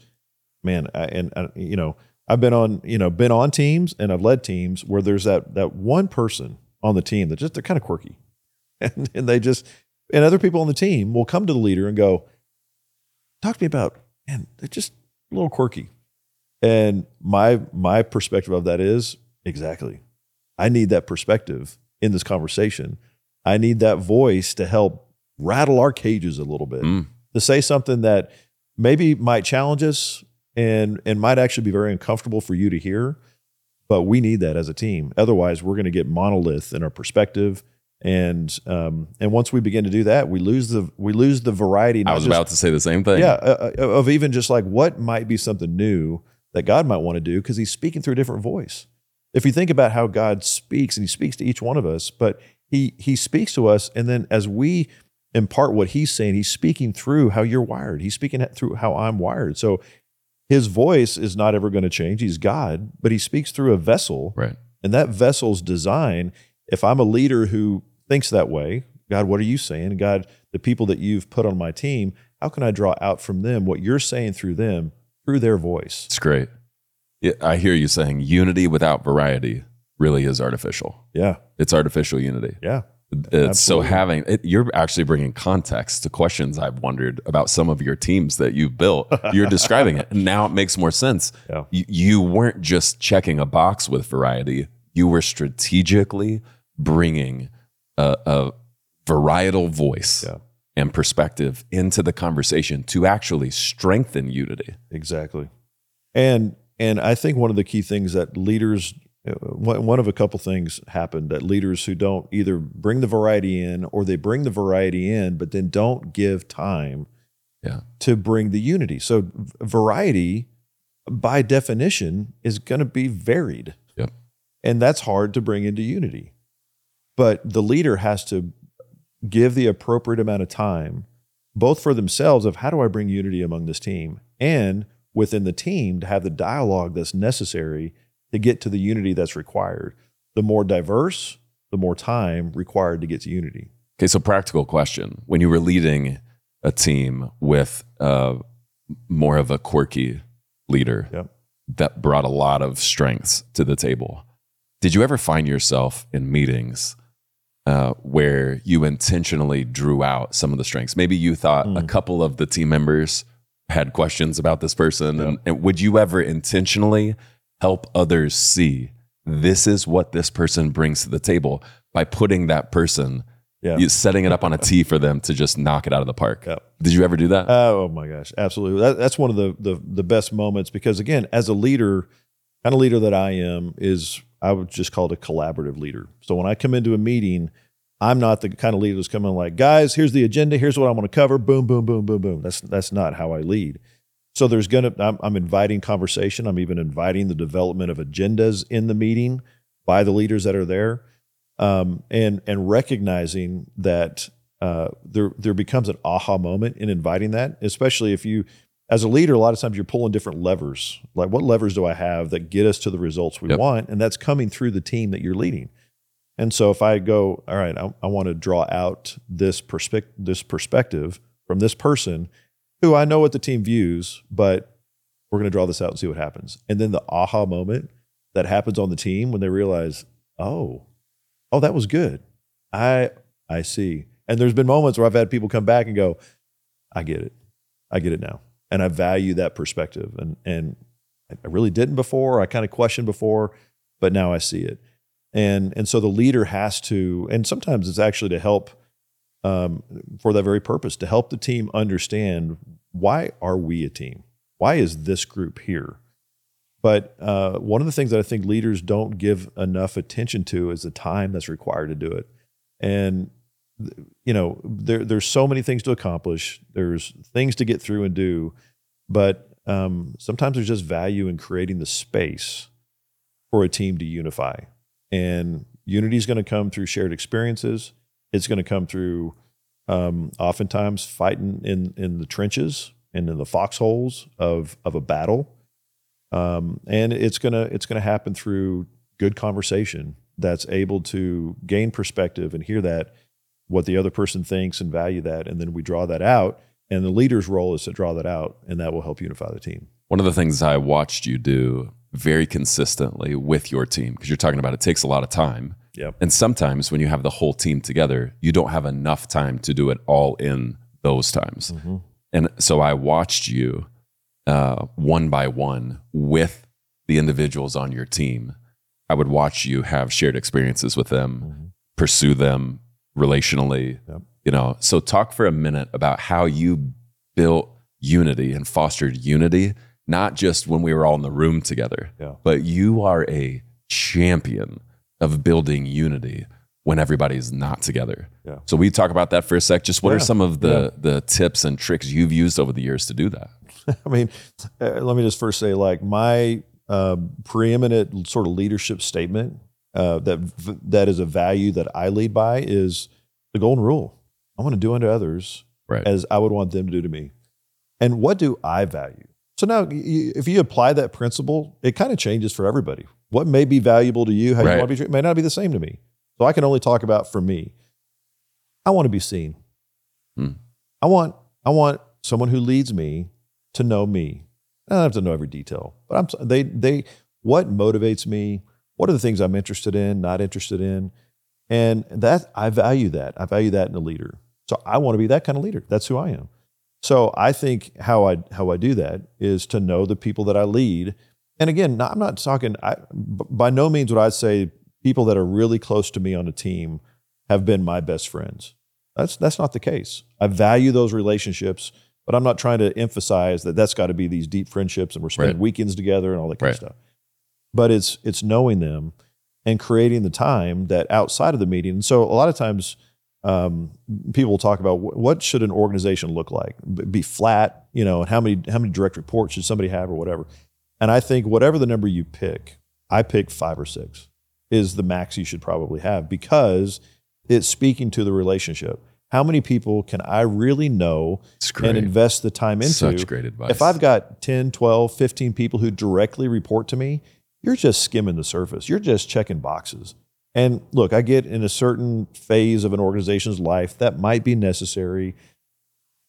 man, I, and uh, you know, I've been on, you know, been on teams and I've led teams where there's that that one person on the team that just they're kind of quirky, (laughs) and, and they just and other people on the team will come to the leader and go, talk to me about, man, they're just a little quirky. And my my perspective of that is exactly, I need that perspective in this conversation. I need that voice to help rattle our cages a little bit Mm. to say something that maybe might challenge us and and might actually be very uncomfortable for you to hear but we need that as a team otherwise we're going to get monolith in our perspective and um and once we begin to do that we lose the we lose the variety I was just- about to say the same thing. yeah uh, uh, of even just like what might be something new that god might want to do because he's speaking through a different voice. If you think about how god speaks and he speaks to each one of us but he he speaks to us and then as we impart what he's saying he's speaking through how you're wired. He's speaking through how i'm wired. So his voice is not ever going to change. He's god but he speaks through a vessel. Right. and that vessel's design, if I'm a leader who thinks that way, God, what are you saying? God, the people that you've put on my team, how can I draw out from them what you're saying through them, through their voice? It's great. Yeah, I hear you saying unity without variety really is artificial. Yeah. It's artificial unity. Yeah. It's so having it, you're actually bringing context to questions I've wondered about some of your teams that you've built. You're (laughs) describing it, and now it makes more sense. Yeah. You, you weren't just checking a box with variety; you were strategically bringing a, a varietal voice Yeah. and perspective into the conversation to actually strengthen unity. Exactly. And and I think one of the key things that leaders uh, one one of a couple things happened that leaders who don't either bring the variety in or they bring the variety in but then don't give time Yeah. to bring the unity. So variety by definition is going to be varied. Yep. And that's hard to bring into unity. But the leader has to give the appropriate amount of time both for themselves of how do I bring unity among this team and within the team to have the dialogue that's necessary to get to the unity that's required. The more diverse, the more time required to get to unity. Okay, so practical question: When you were leading a team with uh, more of a quirky leader Yep. that brought a lot of strengths to the table, did you ever find yourself in meetings uh, where you intentionally drew out some of the strengths? Maybe you thought a Mm. couple of the team members had questions about this person, and, and would you ever intentionally help others see this is what this person brings to the table by putting that person, Yeah. you, setting it up on a tee for them to just knock it out of the park. Did you ever do that? Oh my gosh, absolutely. That, that's one of the, the the best moments because again, as a leader, kind of leader that I am is I would just call it a collaborative leader. So when I come into a meeting, I'm not the kind of leader that's coming like, guys, here's the agenda, here's what I want to cover, boom, boom, boom, boom, boom. That's that's not how I lead. So there's gonna I'm, I'm inviting conversation. I'm even inviting the development of agendas in the meeting by the leaders that are there, um, and and recognizing that uh, there there becomes an aha moment in inviting that, especially if you, as a leader, a lot of times you're pulling different levers. Like, what levers do I have that get us to the results we Yep. want? And that's coming through the team that you're leading. And so, if I go, all right, I, I want to draw out this perspective, this perspective from this person, who I know what the team views, but we're going to draw this out and see what happens. And then the aha moment that happens on the team when they realize, oh, oh, that was good. I I see. And there's been moments where I've had people come back and go, I get it. I get it now. And I value that perspective. And and I really didn't before. I kind of questioned before, but now I see it. And and so the leader has to, and sometimes it's actually to help um, for that very purpose, to help the team understand why are we a team? Why is this group here? But uh, one of the things that I think leaders don't give enough attention to is the time that's required to do it. And you know, there, there's so many things to accomplish. There's things to get through and do, but um, sometimes there's just value in creating the space for a team to unify. And unity is going to come through shared experiences. It's going to come through um, oftentimes fighting in in the trenches and in the foxholes of of a battle. Um, and it's gonna it's gonna happen through good conversation that's able to gain perspective and hear that what the other person thinks and value that, and then we draw that out. And the leader's role is to draw that out, and that will help unify the team. One of the things I watched you do very consistently with your team, because you're talking about it takes a lot of time. Yep. And sometimes when you have the whole team together, you don't have enough time to do it all in those times. And so I watched you uh, one by one with the individuals on your team. I would watch you have shared experiences with them, pursue them relationally. Yep. You know, so talk for a minute about how you built unity and fostered unity, not just when we were all in the room together, Yeah. but you are a champion of building unity when everybody's not together. Yeah. So we talk about that for a sec. Just what are some of the the tips and tricks you've used over the years to do that? (laughs) I mean, uh, let me just first say, like my uh, preeminent sort of leadership statement uh, that that is a value that I lead by is the golden rule. I want to do unto others Right. as I would want them to do to me. And what do I value? So now, if you apply that principle, it kind of changes for everybody. What may be valuable to you, how Right. you want to be treated, may not be the same to me. So I can only talk about for me. I want to be seen. Hmm. I want I want someone who leads me to know me. I don't have to know every detail, but I'm they they what motivates me. What are the things I'm interested in, not interested in, and that I value that. I value that in a leader. So I want to be that kind of leader. That's who I am. So I think how I how I do that is to know the people that I lead. And again, I'm not talking. I, by no means would I say people that are really close to me on a team have been my best friends. That's that's not the case. I value those relationships, but I'm not trying to emphasize that that's got to be these deep friendships and we're spending Right. weekends together and all that kind Right. of stuff. But it's it's knowing them and creating the time that outside of the meeting. And so a lot of times um, people talk about wh- what should an organization look like, be flat, you know, and how many how many direct reports should somebody have or whatever. And I think whatever the number you pick, I pick five or six is the max you should probably have because it's speaking to the relationship. How many people can I really know and invest the time into? Such great advice. If I've got 10, 12, 15 people who directly report to me, you're just skimming the surface. You're just checking boxes. And look, I get in a certain phase of an organization's life that might be necessary,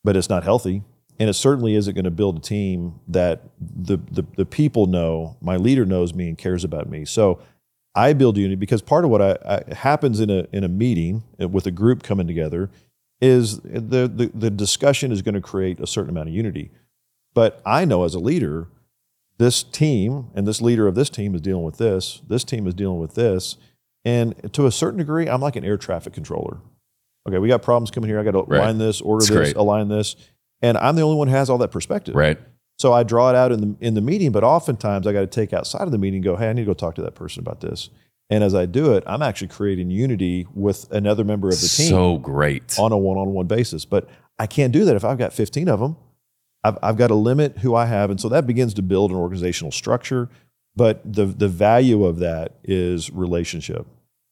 but it's not healthy. And it certainly isn't going to build a team that the, the, the people know, my leader knows me and cares about me. So I build unity because part of what I, I, happens in a, in a meeting uh, with a group coming together is the, the, the discussion is going to create a certain amount of unity. But I know as a leader, this team and this leader of this team is dealing with this. This team is dealing with this. And to a certain degree, I'm like an air traffic controller. Okay, we got problems coming here. I got to Right. align this, order That's this, great. align this. And I'm the only one who has all that perspective. Right. So I draw it out in the in the meeting, but oftentimes I got to take outside of the meeting and go, hey, I need to go talk to that person about this. And as I do it, I'm actually creating unity with another member of the team So great. on a one-on-one basis. But I can't do that if I've got 15 of them. I've, I've got to limit who I have, and so that begins to build an organizational structure. But the the value of that is relationship.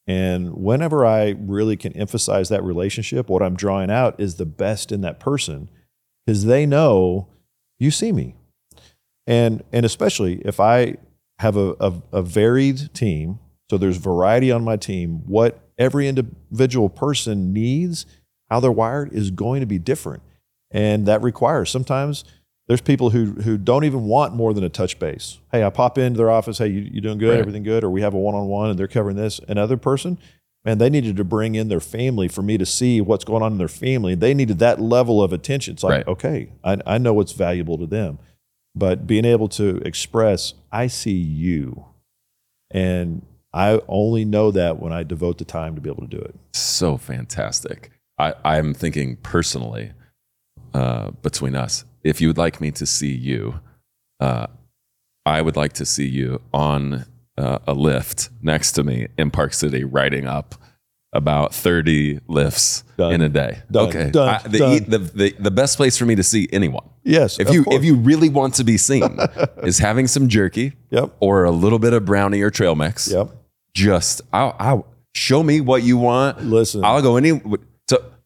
And whenever I really can emphasize that relationship, what I'm drawing out is the best in that person, because they know you see me, and and especially if I have a, a, a varied team, so there's variety on my team. What every individual person needs, how they're wired, is going to be different, and that requires sometimes. There's people who who don't even want more than a touch base. Hey, I pop into their office. Hey, you, you doing good? Right. Everything good? Or we have a one on one and they're covering this. Another person, man, they needed to bring in their family for me to see what's going on in their family. They needed that level of attention. It's like, Right. okay, I, I know what's valuable to them, but being able to express, I see you, and I only know that when I devote the time to be able to do it. so fantastic. I, I'm thinking personally uh, between us. If you would like me to see you, uh, I would like to see you on uh, a lift next to me in Park City, riding up about 30 lifts Done. in a day. Done. Okay, Done. I- the, the, the the best place for me to see anyone, Yes, if you course. if you really want to be seen, (laughs) is having some jerky yep, or a little bit of brownie or trail mix. yep. Just I'll, I'll show me what you want. Listen, I'll go any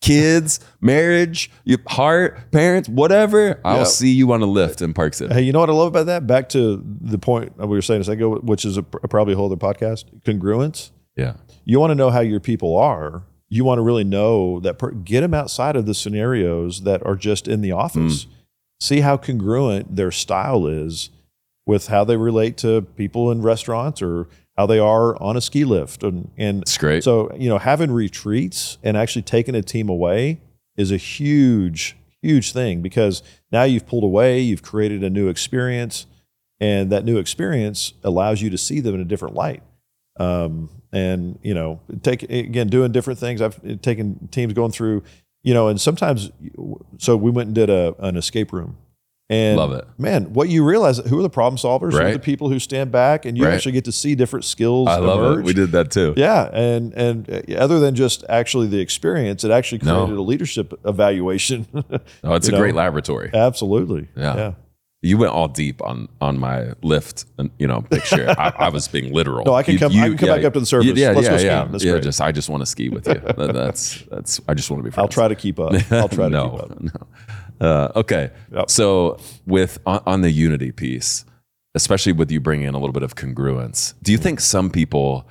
kids, marriage, your heart, parents, whatever. I'll Yeah. see you on a lift in Park City. Hey, you know what I love about that? Back to the point we were saying a second ago, which is a, probably a whole other podcast. Congruence. Yeah, You want to know how your people are. You want to really know that. Per- get them outside of the scenarios that are just in the office. Mm. See how congruent their style is with how they relate to people in restaurants or how they are on a ski lift. And, and it's great. so, you know, having retreats and actually taking a team away is a huge, huge thing because now you've pulled away, you've created a new experience, and that new experience allows you to see them in a different light. Um, and you know, take again doing different things. I've taken teams going through, you know, and sometimes, so we went and did a an escape room. And Love it. man. What you realize who are the problem solvers? Who are Right. the people who stand back, and you Right. actually get to see different skills. I love emerge. it. We did that too. Yeah, and and uh, other than just actually the experience, it actually No. created a leadership evaluation. (laughs) Oh, it's a know? great laboratory. Absolutely. Yeah. yeah. You went all deep on on my lift, and you know, picture. I, I was being literal. No, I can You- come- I can come back up to the surface. Yeah, Let's yeah, go yeah. That's yeah great. just I just want to ski with you. That- that's that's. I just want to be. Friends. I'll try to keep up. I'll try to (laughs) no, keep up. no. Uh, okay. Yep. So with on, on the unity piece, especially with you bringing in a little bit of congruence, do you think some people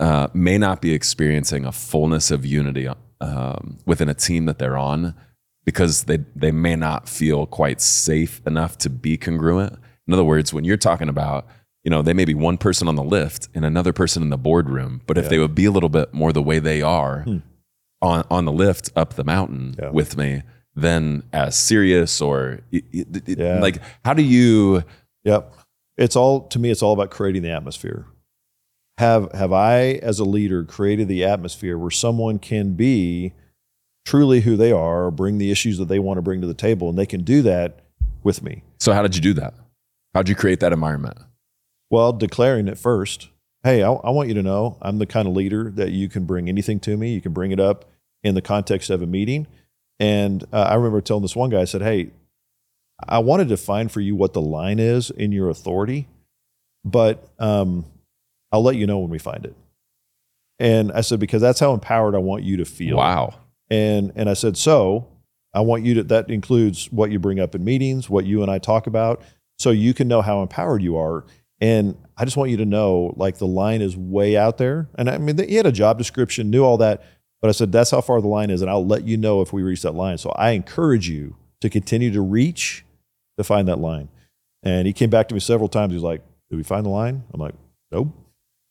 uh, may not be experiencing a fullness of unity um, within a team that they're on because they they may not feel quite safe enough to be congruent? In other words, when you're talking about you know, they may be one person on the lift and another person in the boardroom, but if Yeah. they would be a little bit more the way they are Hmm. on on the lift up the mountain Yeah. with me, then as serious or it- it- it- Yeah. like how do you Yep. It's all to me. It's all about creating the atmosphere. Have have I, as a leader, created the atmosphere where someone can be truly who they are, bring the issues that they want to bring to the table, and they can do that with me. so how did you do that? how did you create that environment? Well, declaring it first. Hey, I, I want you to know I'm the kind of leader that you can bring anything to me. You can bring it up in the context of a meeting. And uh, I remember telling this one guy, I said, Hey, I want to define for you what the line is in your authority, but um, I'll let you know when we find it. And I said, because that's how empowered I want you to feel. Wow. And and I said, so I want you to that includes what you bring up in meetings, what you and I talk about, so you can know how empowered you are. And I just want you to know, like the line is way out there. And I mean, he had a job description, knew all that, but I said that's how far the line is, and I'll let you know if we reach that line. So I encourage you to continue to reach to find that line. And he came back to me several times. He's like, "Did we find the line?" I'm like, "Nope,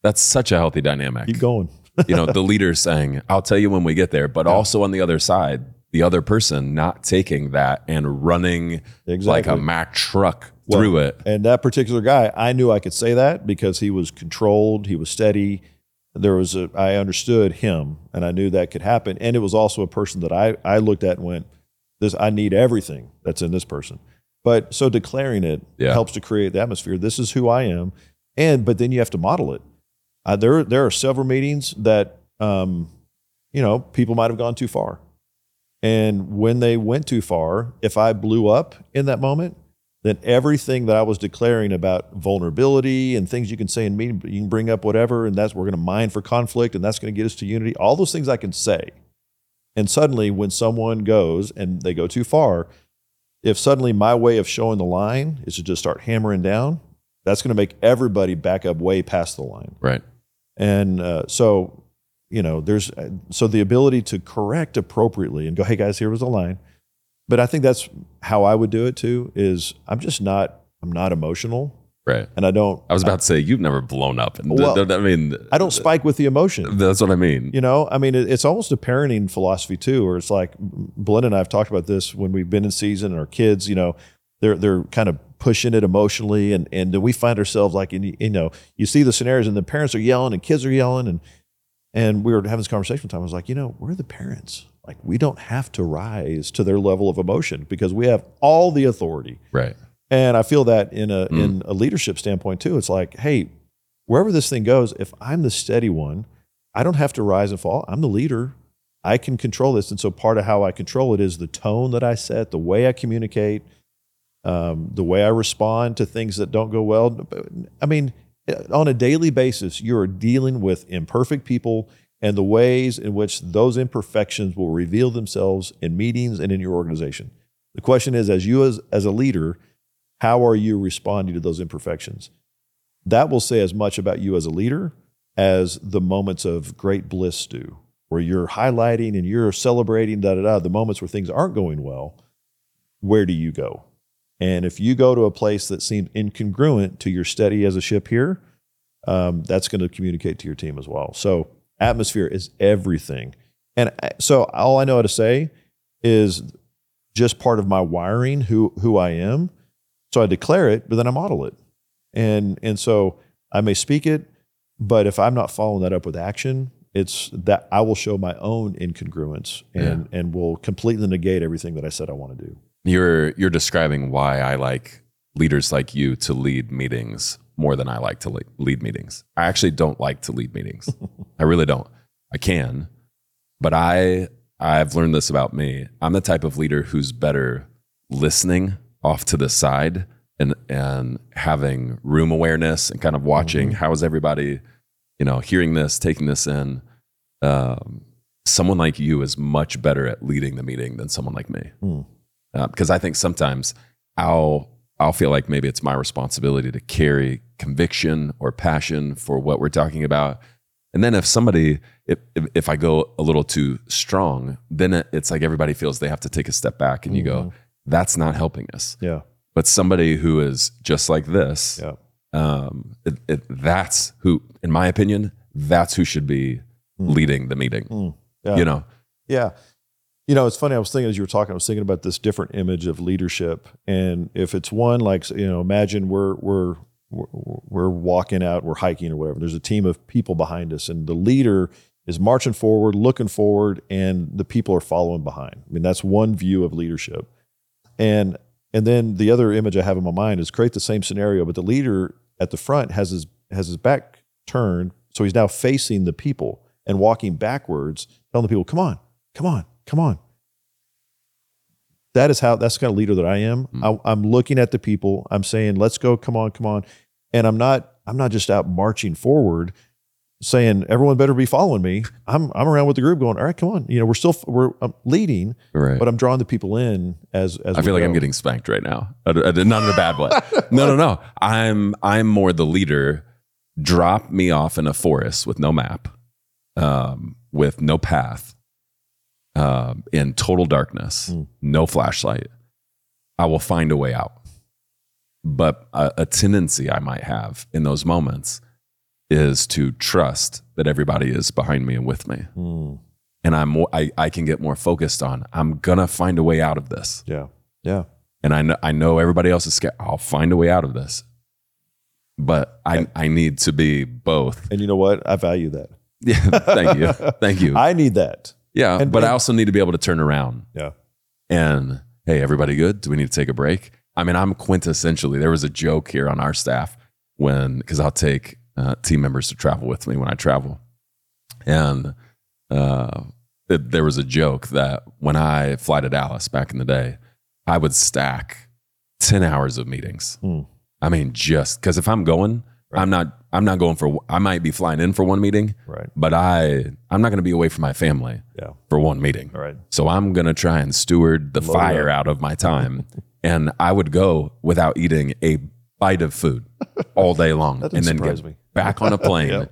That's such a healthy dynamic. keep going." (laughs) you know, the leader saying, I'll tell you when we get there, but also on the other side, the other person not taking that and running Exactly. like a Mack truck Well, through it. And that particular guy, I knew I could say that because he was controlled, he was steady. There was a, I understood him, and I knew that could happen. And it was also a person that I, I looked at and went, "This, I need everything that's in this person." But so declaring it Yeah. helps to create the atmosphere. This is who I am, and but then you have to model it. Uh, there, there are several meetings that, um, you know, people might have gone too far, and when they went too far, if I blew up in that moment, then everything that I was declaring about vulnerability and things you can say in meeting, you can bring up whatever, and that's we're going to mine for conflict, and that's going to get us to unity. All those things I can say, and suddenly when someone goes and they go too far, if suddenly my way of showing the line is to just start hammering down, that's going to make everybody back up way past the line. Right. And uh, so, you know, there's uh, so the ability to correct appropriately and go, hey guys, here was the line. But I think that's how I would do it too. Is I'm just not I'm not emotional, Right. and I don't I was about to say you've never blown up. And Well, I mean, I don't spike with the emotion. That's what I mean. You know, I mean, it, it's almost a parenting philosophy too, where it's like Belinda and I have talked about this when we've been in season, and our kids, you know, they're they're kind of pushing it emotionally, and and then we find ourselves like, in, you know, you see the scenarios, and the parents are yelling, and kids are yelling, and and we were having this conversation one time. I was like, you know, we're the parents. Like, we don't have to rise to their level of emotion because we have all the authority. Right. And I feel that in a Mm. in a leadership standpoint too. It's like, hey, wherever this thing goes, if I'm the steady one, I don't have to rise and fall. I'm the leader. I can control this. And so part of how I control it is the tone that I set, the way I communicate, um, the way I respond to things that don't go well. I mean, on a daily basis, you are dealing with imperfect people and the ways in which those imperfections will reveal themselves in meetings and in your organization. The question is, as you as, as a leader, how are you responding to those imperfections? That will say as much about you as a leader as the moments of great bliss do, where you're highlighting and you're celebrating, da da da, the moments where things aren't going well. Where do you go? And if you go to a place that seems incongruent to your steady as a ship here, um, that's going to communicate to your team as well. So atmosphere is everything. And uh, so all I know how to say is just part of my wiring, who who I am. So I declare it, but then I model it. And and so I may speak it, but if I'm not following that up with action, it's that I will show my own incongruence and and will completely negate everything that I said I want to do. You're you're describing why I like leaders like you to lead meetings more than I like to lead meetings. I actually don't like to lead meetings. (laughs) I really don't. I can, but I I've learned this about me. I'm the type of leader who's better listening off to the side and and having room awareness and kind of watching how is everybody, you know, hearing this, taking this in. Um, someone like you is much better at leading the meeting than someone like me Hmm. uh, because I think sometimes I'll I'll feel like maybe it's my responsibility to carry conviction or passion for what we're talking about, and then if somebody if if, I go a little too strong, then it's like everybody feels they have to take a step back, and you go, that's not helping us. Yeah. But somebody who is just like this, Yeah. um, it, it, that's who, in my opinion, that's who should be leading the meeting. Mm. Yeah. You know, Yeah. You know, it's funny. I was thinking as you were talking, I was thinking about this different image of leadership. And if it's one like, you know, imagine we're, we're, we're walking out, we're hiking or whatever. There's a team of people behind us, and the leader is marching forward, looking forward, and the people are following behind. I mean, that's one view of leadership. And and then the other image I have in my mind is create the same scenario, but the leader at the front has his has his back turned, so he's now facing the people and walking backwards, telling the people, "Come on, come on, come on." That is how that's the kind of leader that I am. I, I'm looking at the people. I'm saying, "Let's go, come on, come on," and I'm not I'm not just out marching forward saying everyone better be following me. (laughs) I'm I'm around with the group going, all right, come on. You know, we're still we're I'm leading, right? but I'm drawing the people in as as I feel like I'm getting spanked right now. I- (laughs) I- Not in a bad way. (laughs) No, no, no. I'm I'm more the leader. Drop me off in a forest with no map, um, with no path, um, in total darkness, Mm. no flashlight. I will find a way out. But a, a tendency I might have in those moments is to trust that everybody is behind me and with me, Mm, and I'm more, I I can get more focused on. I'm gonna find a way out of this yeah, yeah, and I know I know everybody else is scared. I'll find a way out of this, but I I need to be both. And you know what? I value that. (laughs) Yeah, thank you, (laughs) thank you. I need that. Yeah, and- but I also need to be able to turn around Yeah. and hey, everybody good? Do we need to take a break? I mean, I'm quintessentially. There was a joke here on our staff when because I'll take uh, team members to travel with me when I travel, and uh, it, there was a joke that when I fly to Dallas back in the day, I would stack ten hours of meetings. Hmm. I mean, just because if I'm going, I'm not. I'm not going for. I might be flying in for one meeting, Right. but I I'm not going to be away from my family Yeah. for one meeting. Right. So I'm going to try and steward the Load fire up. out of my time. (laughs) and I would go without eating a bite of food all day long (laughs) and then get me. back on a (laughs) plane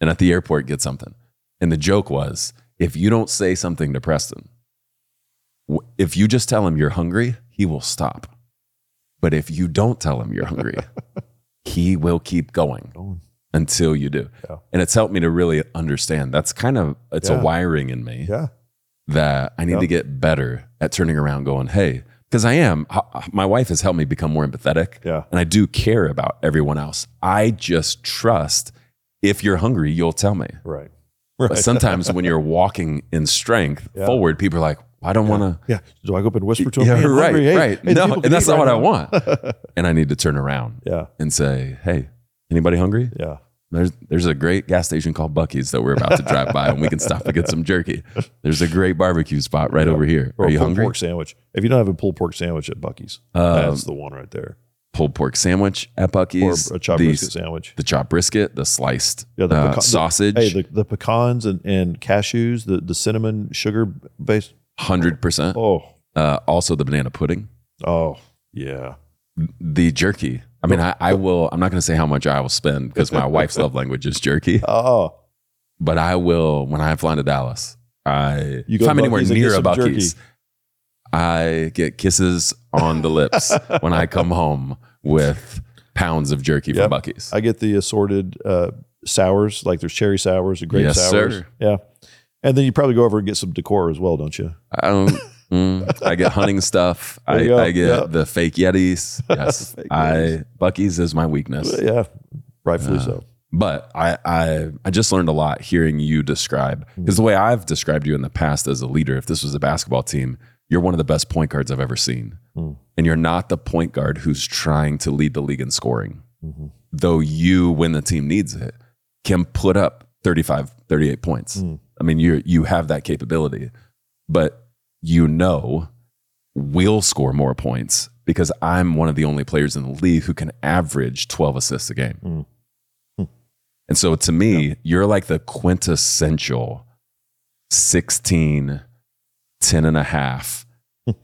and at the airport get something. And the joke was if you don't say something to Preston, if you just tell him you're hungry, he will stop. But if you don't tell him you're hungry, he will keep going until you do. Yeah. And it's helped me to really understand. That's kind of it's Yeah. a wiring in me Yeah. that I need to get better at turning around, going, hey, because I am. My wife has helped me become more empathetic, Yeah. and I do care about everyone else. I just trust if you're hungry, you'll tell me. Right. But sometimes when you're walking in strength Yeah. forward, people are like, I don't want to. Yeah. Do I go up and whisper to him? Yeah, "Hey, right, hungry. Hey, right. hey, no, and that's not what right I want. (laughs) and I need to turn around Yeah. and say, hey, anybody hungry? Yeah. There's there's a great gas station called Buc-ee's that we're about to drive by, and we can stop and get some jerky. There's a great barbecue spot right over here. Or Are you pulled hungry? pork sandwich. If you don't have a pulled pork sandwich at Buc-ee's, Um, that's the one right there. Pulled pork sandwich at Buc-ee's, Or a chopped the, brisket sandwich. the chopped brisket, the sliced Yeah, the uh, the- sausage, Hey, the, the pecans and, and cashews, the, the cinnamon sugar based. Hundred percent. Oh, Uh, also the banana pudding, oh, yeah. the jerky. I mean, I, I will. I'm not going to say how much I will spend because my (laughs) wife's love language is jerky. Oh, But I will when I fly to Dallas. I You go if I'm to anywhere Buc-ee's and get near a some jerky. Buc-ee's, I get kisses on the lips (laughs) when I come home with pounds of jerky Yep. from Buc-ee's. I get the assorted uh, sours, like there's cherry sours and grape Yes, sours. sir. Yeah. And then you probably go over and get some decor as well, don't you? I don't. mm, I get hunting stuff. (laughs) I. I get Yeah. the fake Yetis. (laughs) Yes, Fake I Yetis. Buc-ee's is my weakness. Yeah, rightfully Uh, so. But I, I I just learned a lot hearing you describe Hmm. because the way I've described you in the past as a leader, if this was a basketball team, you're one of the best point guards I've ever seen. Hmm. And you're not the point guard who's trying to lead the league in scoring. Mhm. Though you, when the team needs it, can put up 35, 38 points. Hmm. I mean, you you have that capability, but you know we'll score more points because I'm one of the only players in the league who can average 12 assists a game. Mm. And so to me, you're like the quintessential 16, 10 and a half,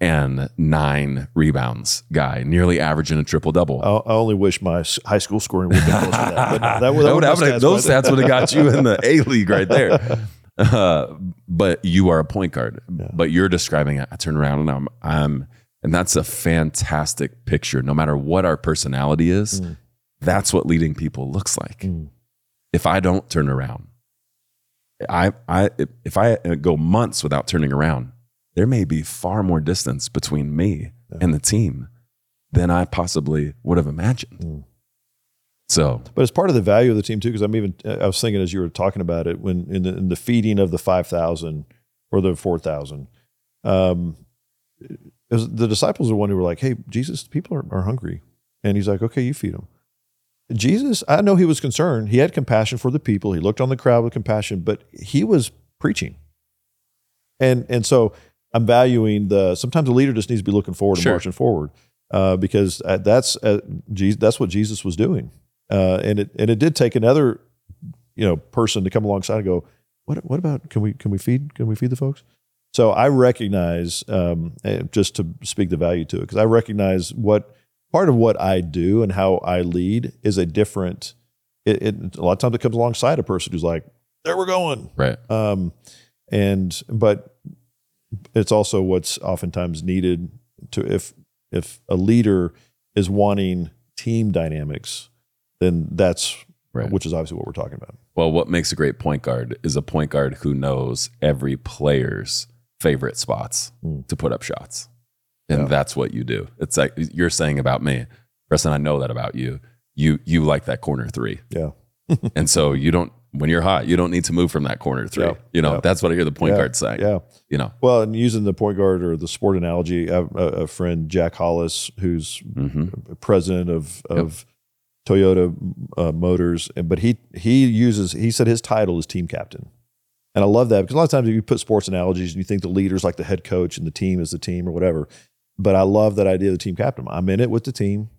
and nine rebounds guy, nearly averaging a triple double. I, I only wish my high school scoring would have been close to that. But no, that (laughs) would, that would have- those stats would have got you in the A league right there. (laughs) Uh, but you are a point guard. Yeah. But you're describing it. I turn around and I'm, I'm, and that's a fantastic picture. No matter what our personality is, Mm. that's what leading people looks like. Mm. If I don't turn around, I, I, if I go months without turning around, there may be far more distance between me Yeah. and the team than I possibly would have imagined. Mm. So But it's part of the value of the team too, because I'm even I was thinking as you were talking about it when in the, in the feeding of the five thousand or the four thousand, um, the disciples are the one who were like, "Hey, Jesus, people are, are hungry," and he's like, "Okay, you feed them." Jesus, I know he was concerned. He had compassion for the people. He looked on the crowd with compassion, but he was preaching, and and so I'm valuing the. Sometimes a leader just needs to be looking forward Sure. and marching forward, uh, because uh, that's uh, Jesus, that's what Jesus was doing uh, and it and it did take another you know person to come alongside and go what what about can we can we feed can we feed the folks so i recognize um, eh, just to speak the value to it because i recognize what part of what i do and how i lead is a different it, it a lot of times it comes alongside a person who's like there we're going right. um, and but it's also what's oftentimes needed to if if a leader is wanting team dynamics, then that's Right. which is obviously what we're talking about. Well, what makes a great point guard is a point guard who knows every player's favorite spots Mm. to put up shots. and Yeah. that's what you do. It's like you're saying about me, Preston. I know that about you. You you like that corner three, Yeah. (laughs) and so you don't when you're hot, you don't need to move from that corner three. Yeah. You know Yeah. that's what I hear the point Yeah. guard saying. Yeah. You know, Well, and using the point guard or the sport analogy, a, a, a friend, Jack Hollis, who's hmm president of of Toyota uh, Motors, but he he uses he said his title is team captain, and I love that because a lot of times you put sports analogies and you think the leader's like the head coach and the team is the team or whatever, but I love that idea of the team captain. I'm in it with the team,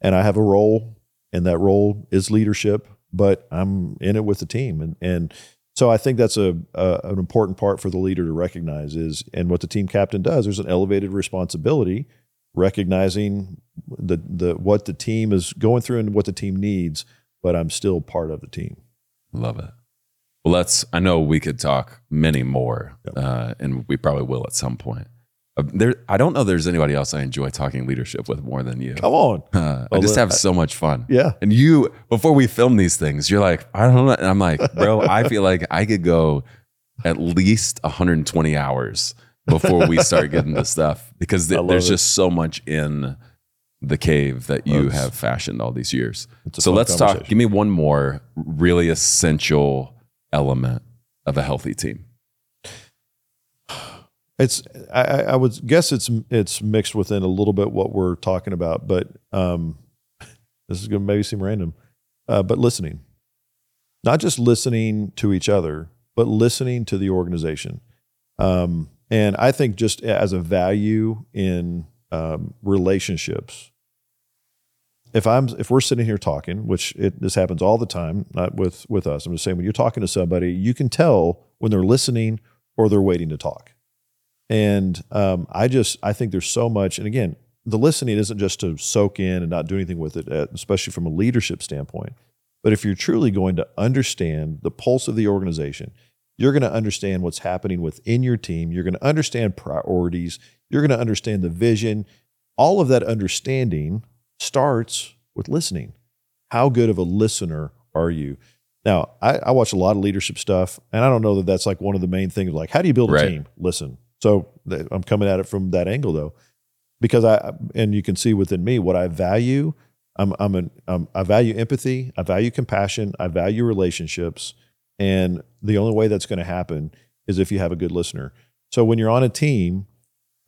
and I have a role, and that role is leadership, but I'm in it with the team, and and so I think that's a, a an important part for the leader to recognize is, and what the team captain does. There's an elevated responsibility recognizing the the what the team is going through and what the team needs, but I'm still part of the team. love it. Well, let's. I know we could talk many more, Yep. uh, and we probably will at some point. Uh, there, I don't know. There's anybody else I enjoy talking leadership with more than you. Come on, Uh, I just have so much fun. yeah, And you, before we film these things, you're like, I don't know. And I'm like, bro, I feel like I could go at least 120 hours before we start getting to stuff because th- there's it. just so much in the cave that you That's- have fashioned all these years. So let's talk. Give me one more really essential element of a healthy team. It's I, I I would guess it's it's mixed within a little bit what we're talking about, but um, this is going to maybe seem random, uh, but listening, not just listening to each other, but listening to the organization. Um, and I think just as a value in um, relationships, if I'm if we're sitting here talking, which it, this happens all the time, not with with us. I'm just saying when you're talking to somebody, you can tell when they're listening or they're waiting to talk. And um, I just I think there's so much. And again, the listening isn't just to soak in and not do anything with it, uh, especially from a leadership standpoint. But if you're truly going to understand the pulse of the organization, you're going to understand what's happening within your team. You're going to understand priorities. You're going to understand the vision. All of that understanding starts with listening. How good of a listener are you? Now, I, I watch a lot of leadership stuff, and I don't know that that's like one of the main things. Like, how do you build a Right. team? Listen. So I'm coming at it from that angle, though, because I and you can see within me what I value. I'm I'm an um, I value empathy. I value compassion. I value relationships, and the only way that's going to happen is if you have a good listener. So when you're on a team,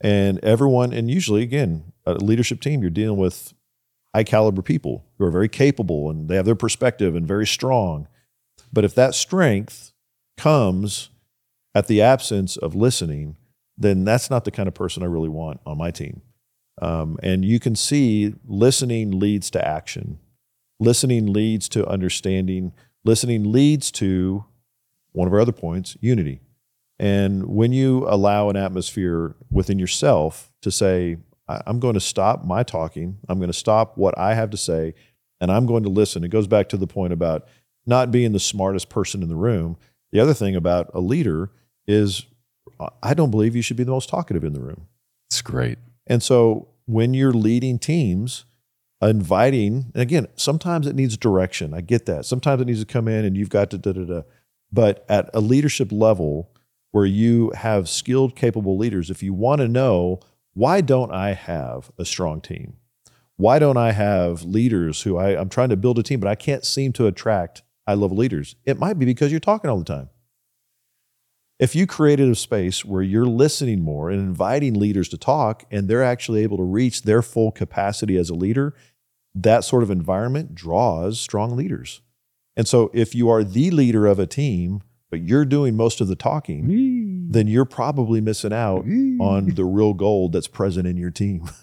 and everyone, and usually again, a leadership team, you're dealing with high caliber people who are very capable and they have their perspective and very strong. But if that strength comes at the absence of listening, then that's not the kind of person I really want on my team. Um, and you can see listening leads to action, listening leads to understanding, listening leads to one of our other points unity. And when you allow an atmosphere within yourself to say, I'm going to stop my talking, I'm going to stop what I have to say, and I'm going to listen. It goes back to the point about not being the smartest person in the room. The other thing about a leader is I don't believe you should be the most talkative in the room. It's great. And so when you're leading teams, inviting, and again, sometimes it needs direction. I get that. Sometimes it needs to come in and you've got to da da da. But at a leadership level where you have skilled, capable leaders, if you want to know why don't I have a strong team? Why don't I have leaders who I, I'm trying to build a team, but I can't seem to attract high level leaders? It might be because you're talking all the time if you created a space where you're listening more and inviting leaders to talk and they're actually able to reach their full capacity as a leader, that sort of environment draws strong leaders. And so if you are the leader of a team, but you're doing most of the talking, then you're probably missing out on the real gold that's present in your team. (laughs)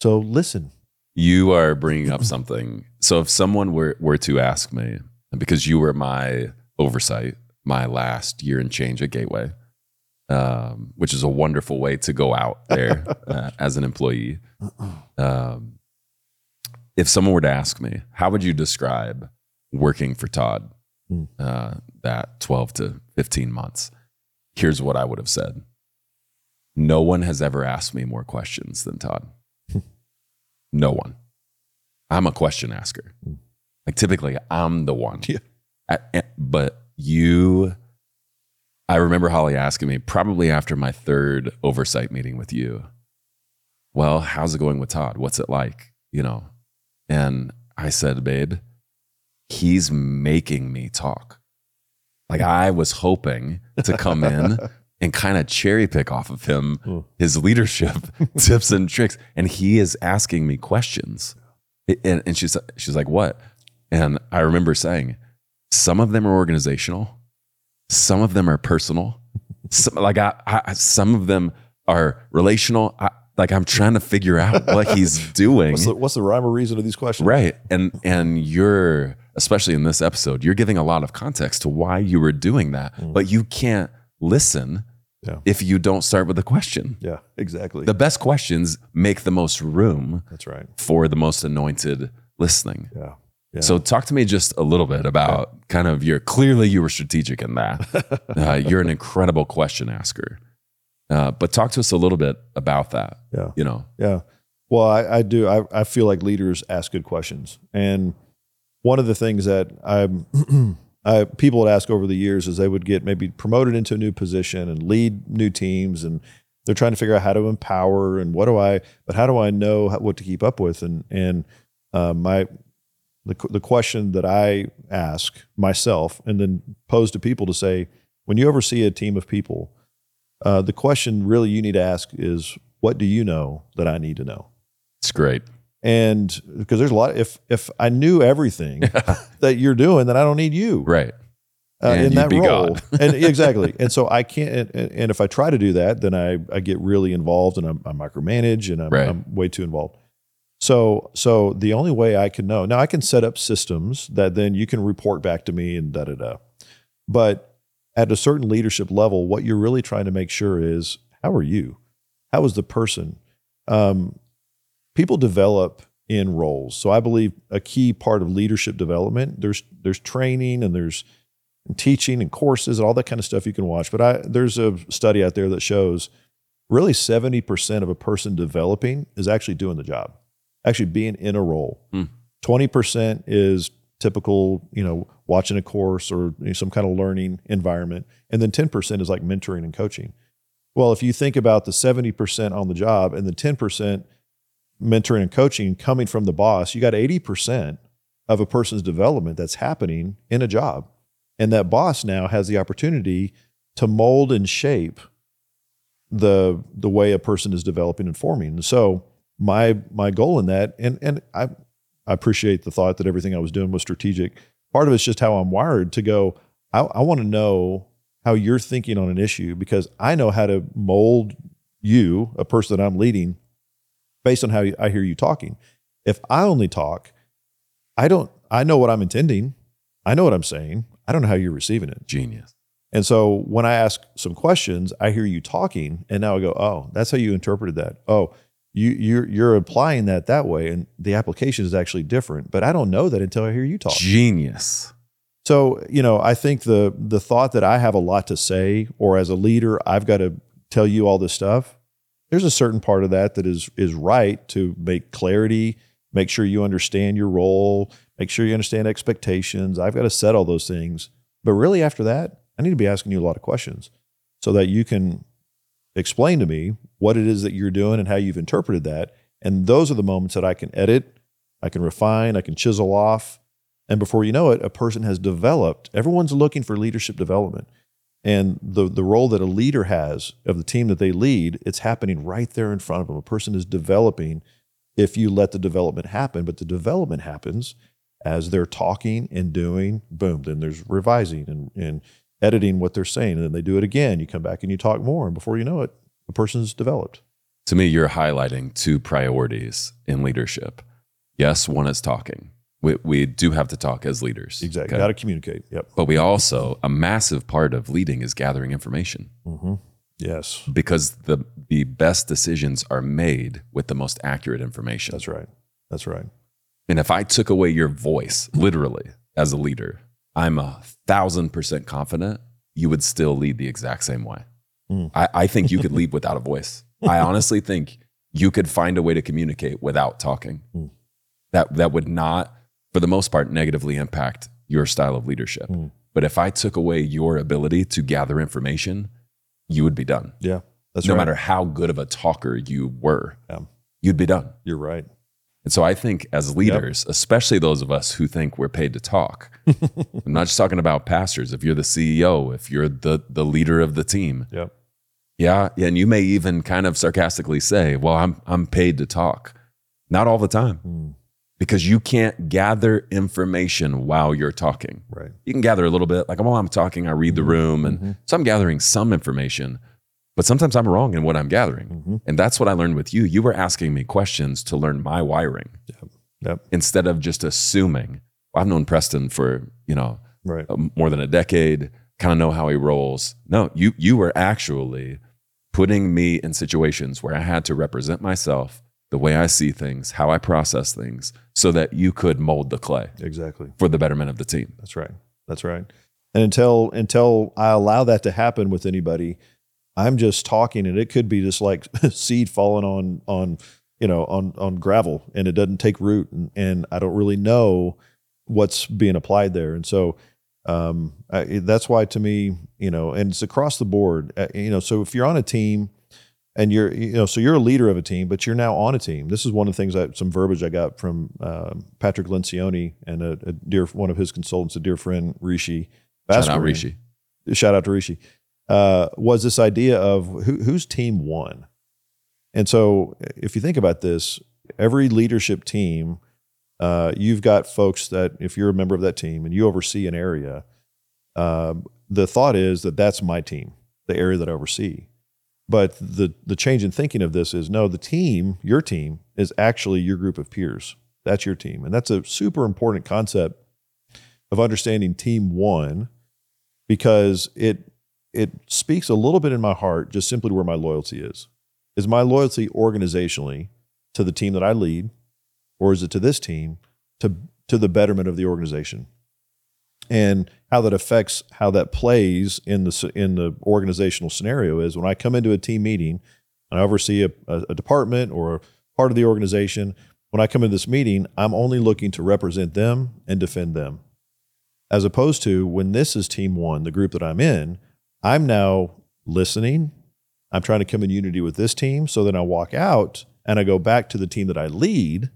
So listen. You are bringing up something. So if someone were, were to ask me, because you were my oversight my last year and change at Gateway, um, which is a wonderful way to go out there (laughs) uh, as an employee. Um, if someone were to ask me, how would you describe working for Todd Hmm. uh, that 12 to 15 months? Here's what I would have said. No one has ever asked me more questions than Todd. no one. I'm a question asker. Like typically, I'm the one. (laughs) Yeah. I- but you, I remember Holly asking me probably after my third oversight meeting with you, well, how's it going with Todd? What's it like? You know, and I said, babe, he's making me talk. Like I was hoping to come in (laughs) and kind of cherry pick off of him Hmm. his leadership (laughs) tips and tricks. And he is asking me questions. And, and she's, she's like, what? And I remember saying, some of them are organizational, some of them are personal. Some, like I, I, some of them are relational. I, like I'm trying to figure out what he's (laughs) doing. What's the, what's the rhyme or reason of these questions? Right. And and you're especially in this episode, you're giving a lot of context to why you were doing that. Mm. But you can't listen Yeah. if you don't start with a question. Yeah, exactly. The best questions make the most room That's right. for the most anointed listening. Yeah. Yeah. So talk to me just a little bit about kind of your clearly you were strategic in that. (laughs) uh, you're an incredible question asker. Uh, but talk to us a little bit about that. Yeah. You know, Yeah. Well, I, I do. I, I feel like leaders ask good questions. And one of the things that I'm, (clears throat) I, people would ask over the years is they would get maybe promoted into a new position and lead new teams. And they're trying to figure out how to empower and what do I, but how do I know how, what to keep up with? And, and uh, my, the, the question that I ask myself and then pose to people to say, when you oversee a team of people, uh, the question really you need to ask is, what do you know that I need to know? it's great. And because there's a lot, if if I knew everything (laughs) (laughs) that you're doing, then I don't need you Right. uh, in that role. (laughs) And exactly. And so I can't. And, and if I try to do that, then I I get really involved and I'm, I micromanage and I'm, Right. I'm way too involved. So so the only way I can know now I can set up systems that then you can report back to me and da da da. But at a certain leadership level, what you're really trying to make sure is how are you? How is the person? Um, people develop in roles. So I believe a key part of leadership development there's there's training and there's teaching and courses and all that kind of stuff you can watch. But I there's a study out there that shows really 70% of a person developing is actually doing the job, actually being in a role. Hmm. 20% is typical, you know, watching a course or you know, some kind of learning environment. And then 10% is like mentoring and coaching. Well, if you think about the 70% on the job and the 10% mentoring and coaching coming from the boss, you got 80% of a person's development that's happening in a job. And that boss now has the opportunity to mold and shape the the way a person is developing and forming. And so my my goal in that, and and I I appreciate the thought that everything I was doing was strategic. Part of it's just how I'm wired to go, I, I want to know how you're thinking on an issue because I know how to mold you, a person that I'm leading, based on how I hear you talking. If I only talk, I don't I know what I'm intending. I know what I'm saying. I don't know how you're receiving it. Genius. And so when I ask some questions, I hear you talking, and now I go, "Oh, that's how you interpreted that." Oh, you you're you're applying that that way, and the application is actually different. But I don't know that until I hear you talk. Genius. So you know, I think the the thought that I have a lot to say, or as a leader, I've got to tell you all this stuff. There's a certain part of that that is is right to make clarity, make sure you understand your role, make sure you understand expectations. I've got to set all those things. But really, after that, I need to be asking you a lot of questions so that you can explain to me what it is that you're doing and how you've interpreted that. And those are the moments that I can edit, I can refine, I can chisel off. And before you know it, a person has developed. Everyone's looking for leadership development. And the, the role that a leader has of the team that they lead, it's happening right there in front of them. A person is developing if you let the development happen. But the development happens as they're talking and doing, boom, then there's revising and, and editing what they're saying. And then they do it again. You come back and you talk more. And before you know it, the person's developed. To me, you're highlighting two priorities in leadership. Yes, one is talking. We, we do have to talk as leaders. Exactly. okay? Got to communicate. Yep. But we also, a massive part of leading is gathering information hmm Yes. because the, the best decisions are made with the most accurate information. That's right. That's right. And if I took away your voice, literally, as a leader, I'm a thousand percent confident you would still lead the exact same way. Mm. I, I think you could leave without a voice. I honestly think you could find a way to communicate without talking. Mm. That that would not, for the most part, negatively impact your style of leadership. Mm. But if I took away your ability to gather information, you would be done. Yeah. That's no right. matter how good of a talker you were. Yeah. you'd be done. You're right. And so I think as leaders, especially those of us who think we're paid to talk, (laughs) I'm not just talking about pastors. If you're the CEO, if you're the the leader of the team, Yep. Yeah, yeah, and you may even kind of sarcastically say, "Well, I'm I'm paid to talk." Not all the time, Mm, because you can't gather information while you're talking. right. You can gather a little bit, like while I'm talking, I read the room, and Mhm. so I'm gathering some information. But sometimes I'm wrong in what I'm gathering, Mhm. and that's what I learned with you. You were asking me questions to learn my wiring Yep. instead of just assuming. Well, I've known Preston for you know Right. um, more than a decade, kind of know how he rolls. No, you you were actually putting me in situations where I had to represent myself, the way I see things, how I process things, so that you could mold the clay Exactly. for the betterment of the team. That's right. That's right. And until until I allow that to happen with anybody, I'm just talking, and it could be just like (laughs) seed falling on on you know on on gravel, and it doesn't take root, and, and I don't really know what's being applied there, and so um, I, that's why to me, you know, and it's across the board, uh, you know. So if you're on a team. And you're, you know, so you're a leader of a team, but you're now on a team. This is one of the things that some verbiage I got from um, Patrick Lencioni and a, a dear, one of his consultants, a dear friend, Rishi. Shout out Rishi. Shout out to Rishi. Uh, was this idea of who, whose team won? And so, if you think about this, every leadership team, uh, you've got folks that, if you're a member of that team and you oversee an area, um, the thought is that that's my team, the area that I oversee. But the the change in thinking of this is no, the team, your team, is actually your group of peers. That's your team, and that's a super important concept of understanding team one because it it speaks a little bit in my heart just simply where my loyalty is. Is my loyalty organizationally to the team that I lead, or is it to this team to to the betterment of the organization? And how that affects how that plays in the in the organizational scenario is when I come into a team meeting and I oversee a, a, department or a part of the organization. When I come into this meeting, I'm only looking to represent them and defend them as opposed to when this is team one, the group that I'm in, I'm now listening. I'm trying to come in unity with this team. So then I walk out and I go back to the team that I lead.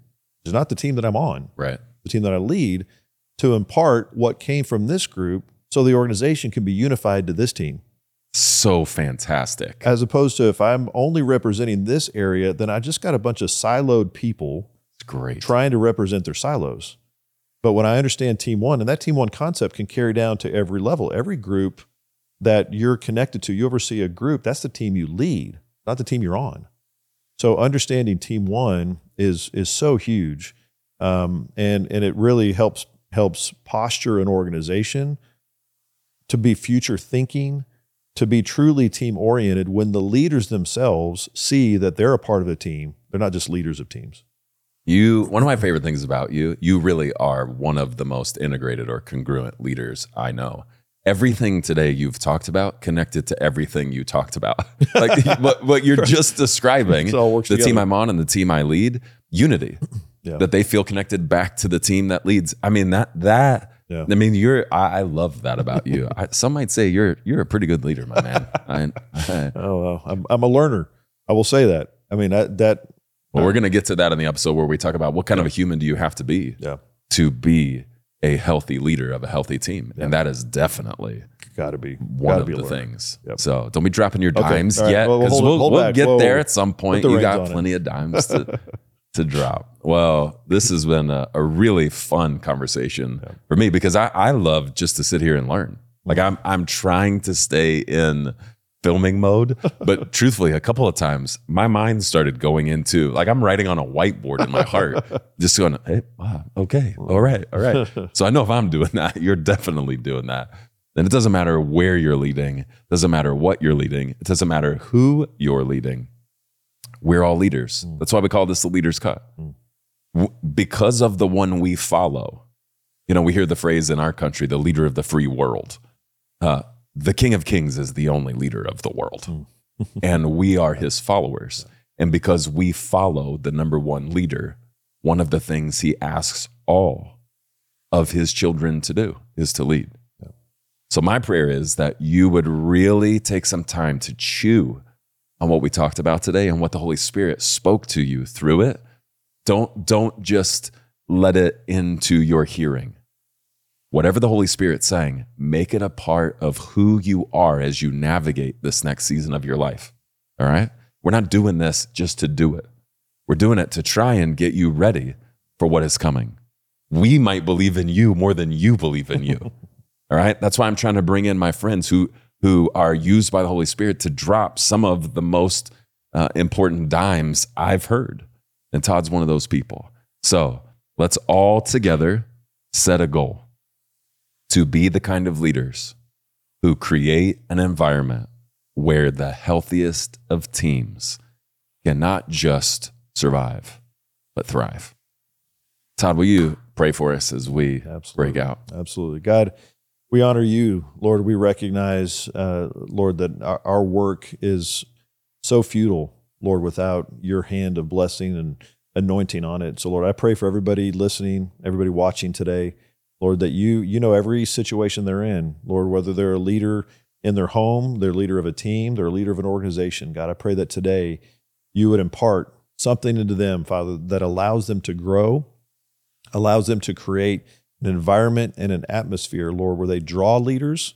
It's not the team that I'm on, Right. the team that I lead, to impart what came from this group so the organization can be unified to this team. So fantastic. As opposed to if I'm only representing this area, then I just got a bunch of siloed people It's great. trying to represent their silos. But when I understand team one, and that team one concept can carry down to every level, every group that you're connected to, you oversee a group, that's the team you lead, not the team you're on. So understanding team one is is so huge, um, and and it really helps helps posture an organization to be future thinking, to be truly team oriented. When the leaders themselves see that they're a part of a team, they're not just leaders of teams. You one of my favorite things about you, you really are one of the most integrated or congruent leaders I know. Everything today you've talked about connected to everything you talked about. (laughs) like (laughs) what, what you're just describing, It all works the team. I'm on and the team I lead, unity. Yeah. That they feel connected back to the team that leads. I mean that that Yeah. I mean you're I, I love that about you. I, some might say you're you're a pretty good leader, my man. I, I, (laughs) Oh, well, I'm, I'm a learner. I will say that. I mean, that, that well, uh, we're gonna get to that in the episode where we talk about what kind of a human do you have to be yeah, to be a healthy leader of a healthy team. And that is definitely got to be one gotta of be the learner. things. Yep. So don't be dropping your Okay. dimes yet Well, well, because it- we'll, we'll get Whoa, there whoa. at some point. You got on it. plenty of dimes to, (laughs) (laughs) to drop. Well, this has been a, a really fun conversation for me because I, I love just to sit here and learn. Like I'm I'm trying to stay in filming mode, (laughs) but truthfully, a couple of times my mind started going into like I'm writing on a whiteboard in my heart, (laughs) just going, hey, wow, okay, all right, all right. (laughs) So I know if I'm doing that, you're definitely doing that. And it doesn't matter where you're leading, doesn't matter what you're leading, it doesn't matter who you're leading. We're all leaders. Mm. That's why we call this the leader's cut. Mm. W- Because of the one we follow. You know, we hear the phrase in our country, the leader of the free world. Uh, the King of Kings is the only leader of the world, mm. (laughs) and we are his followers. And because we follow the number one leader, one of the things he asks all of his children to do is to lead. So, my prayer is that you would really take some time to chew on what we talked about today and what the Holy Spirit spoke to you through it, don't don't just let it into your hearing. Whatever the Holy Spirit's saying, make it a part of who you are as you navigate this next season of your life. All right? We're not doing this just to do it. We're doing it to try and get you ready for what is coming. We might believe in you more than you believe in you. (laughs) All right? That's why I'm trying to bring in my friends who who are used by the Holy Spirit to drop some of the most uh, important dimes I've heard. And Todd's one of those people. So let's all together set a goal to be the kind of leaders who create an environment where the healthiest of teams can not just survive, but thrive. Todd, will you pray for us as we Absolutely. break out? Absolutely. God, we honor you, Lord. We recognize, uh, Lord, that our, our work is so futile, Lord, without your hand of blessing and anointing on it. So, Lord, I pray for everybody listening, everybody watching today, Lord, that you you know every situation they're in, Lord, whether they're a leader in their home, they're leader of a team, they're leader of an organization. God, I pray that today you would impart something into them, Father, that allows them to grow, allows them to create an environment and an atmosphere, Lord, where they draw leaders,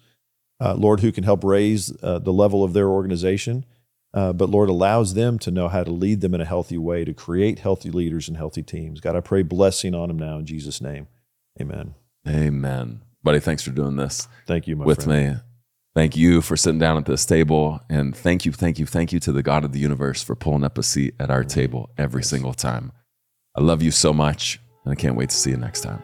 uh, Lord, who can help raise uh, the level of their organization. Uh, but Lord allows them to know how to lead them in a healthy way to create healthy leaders and healthy teams. God, I pray blessing on them now in Jesus' name. Amen. Amen. Buddy, thanks for doing this Thank you, my with friend. me. Thank you for sitting down at this table. And thank you, thank you, thank you to the God of the universe for pulling up a seat at our table every single time. I love you so much, and I can't wait to see you next time.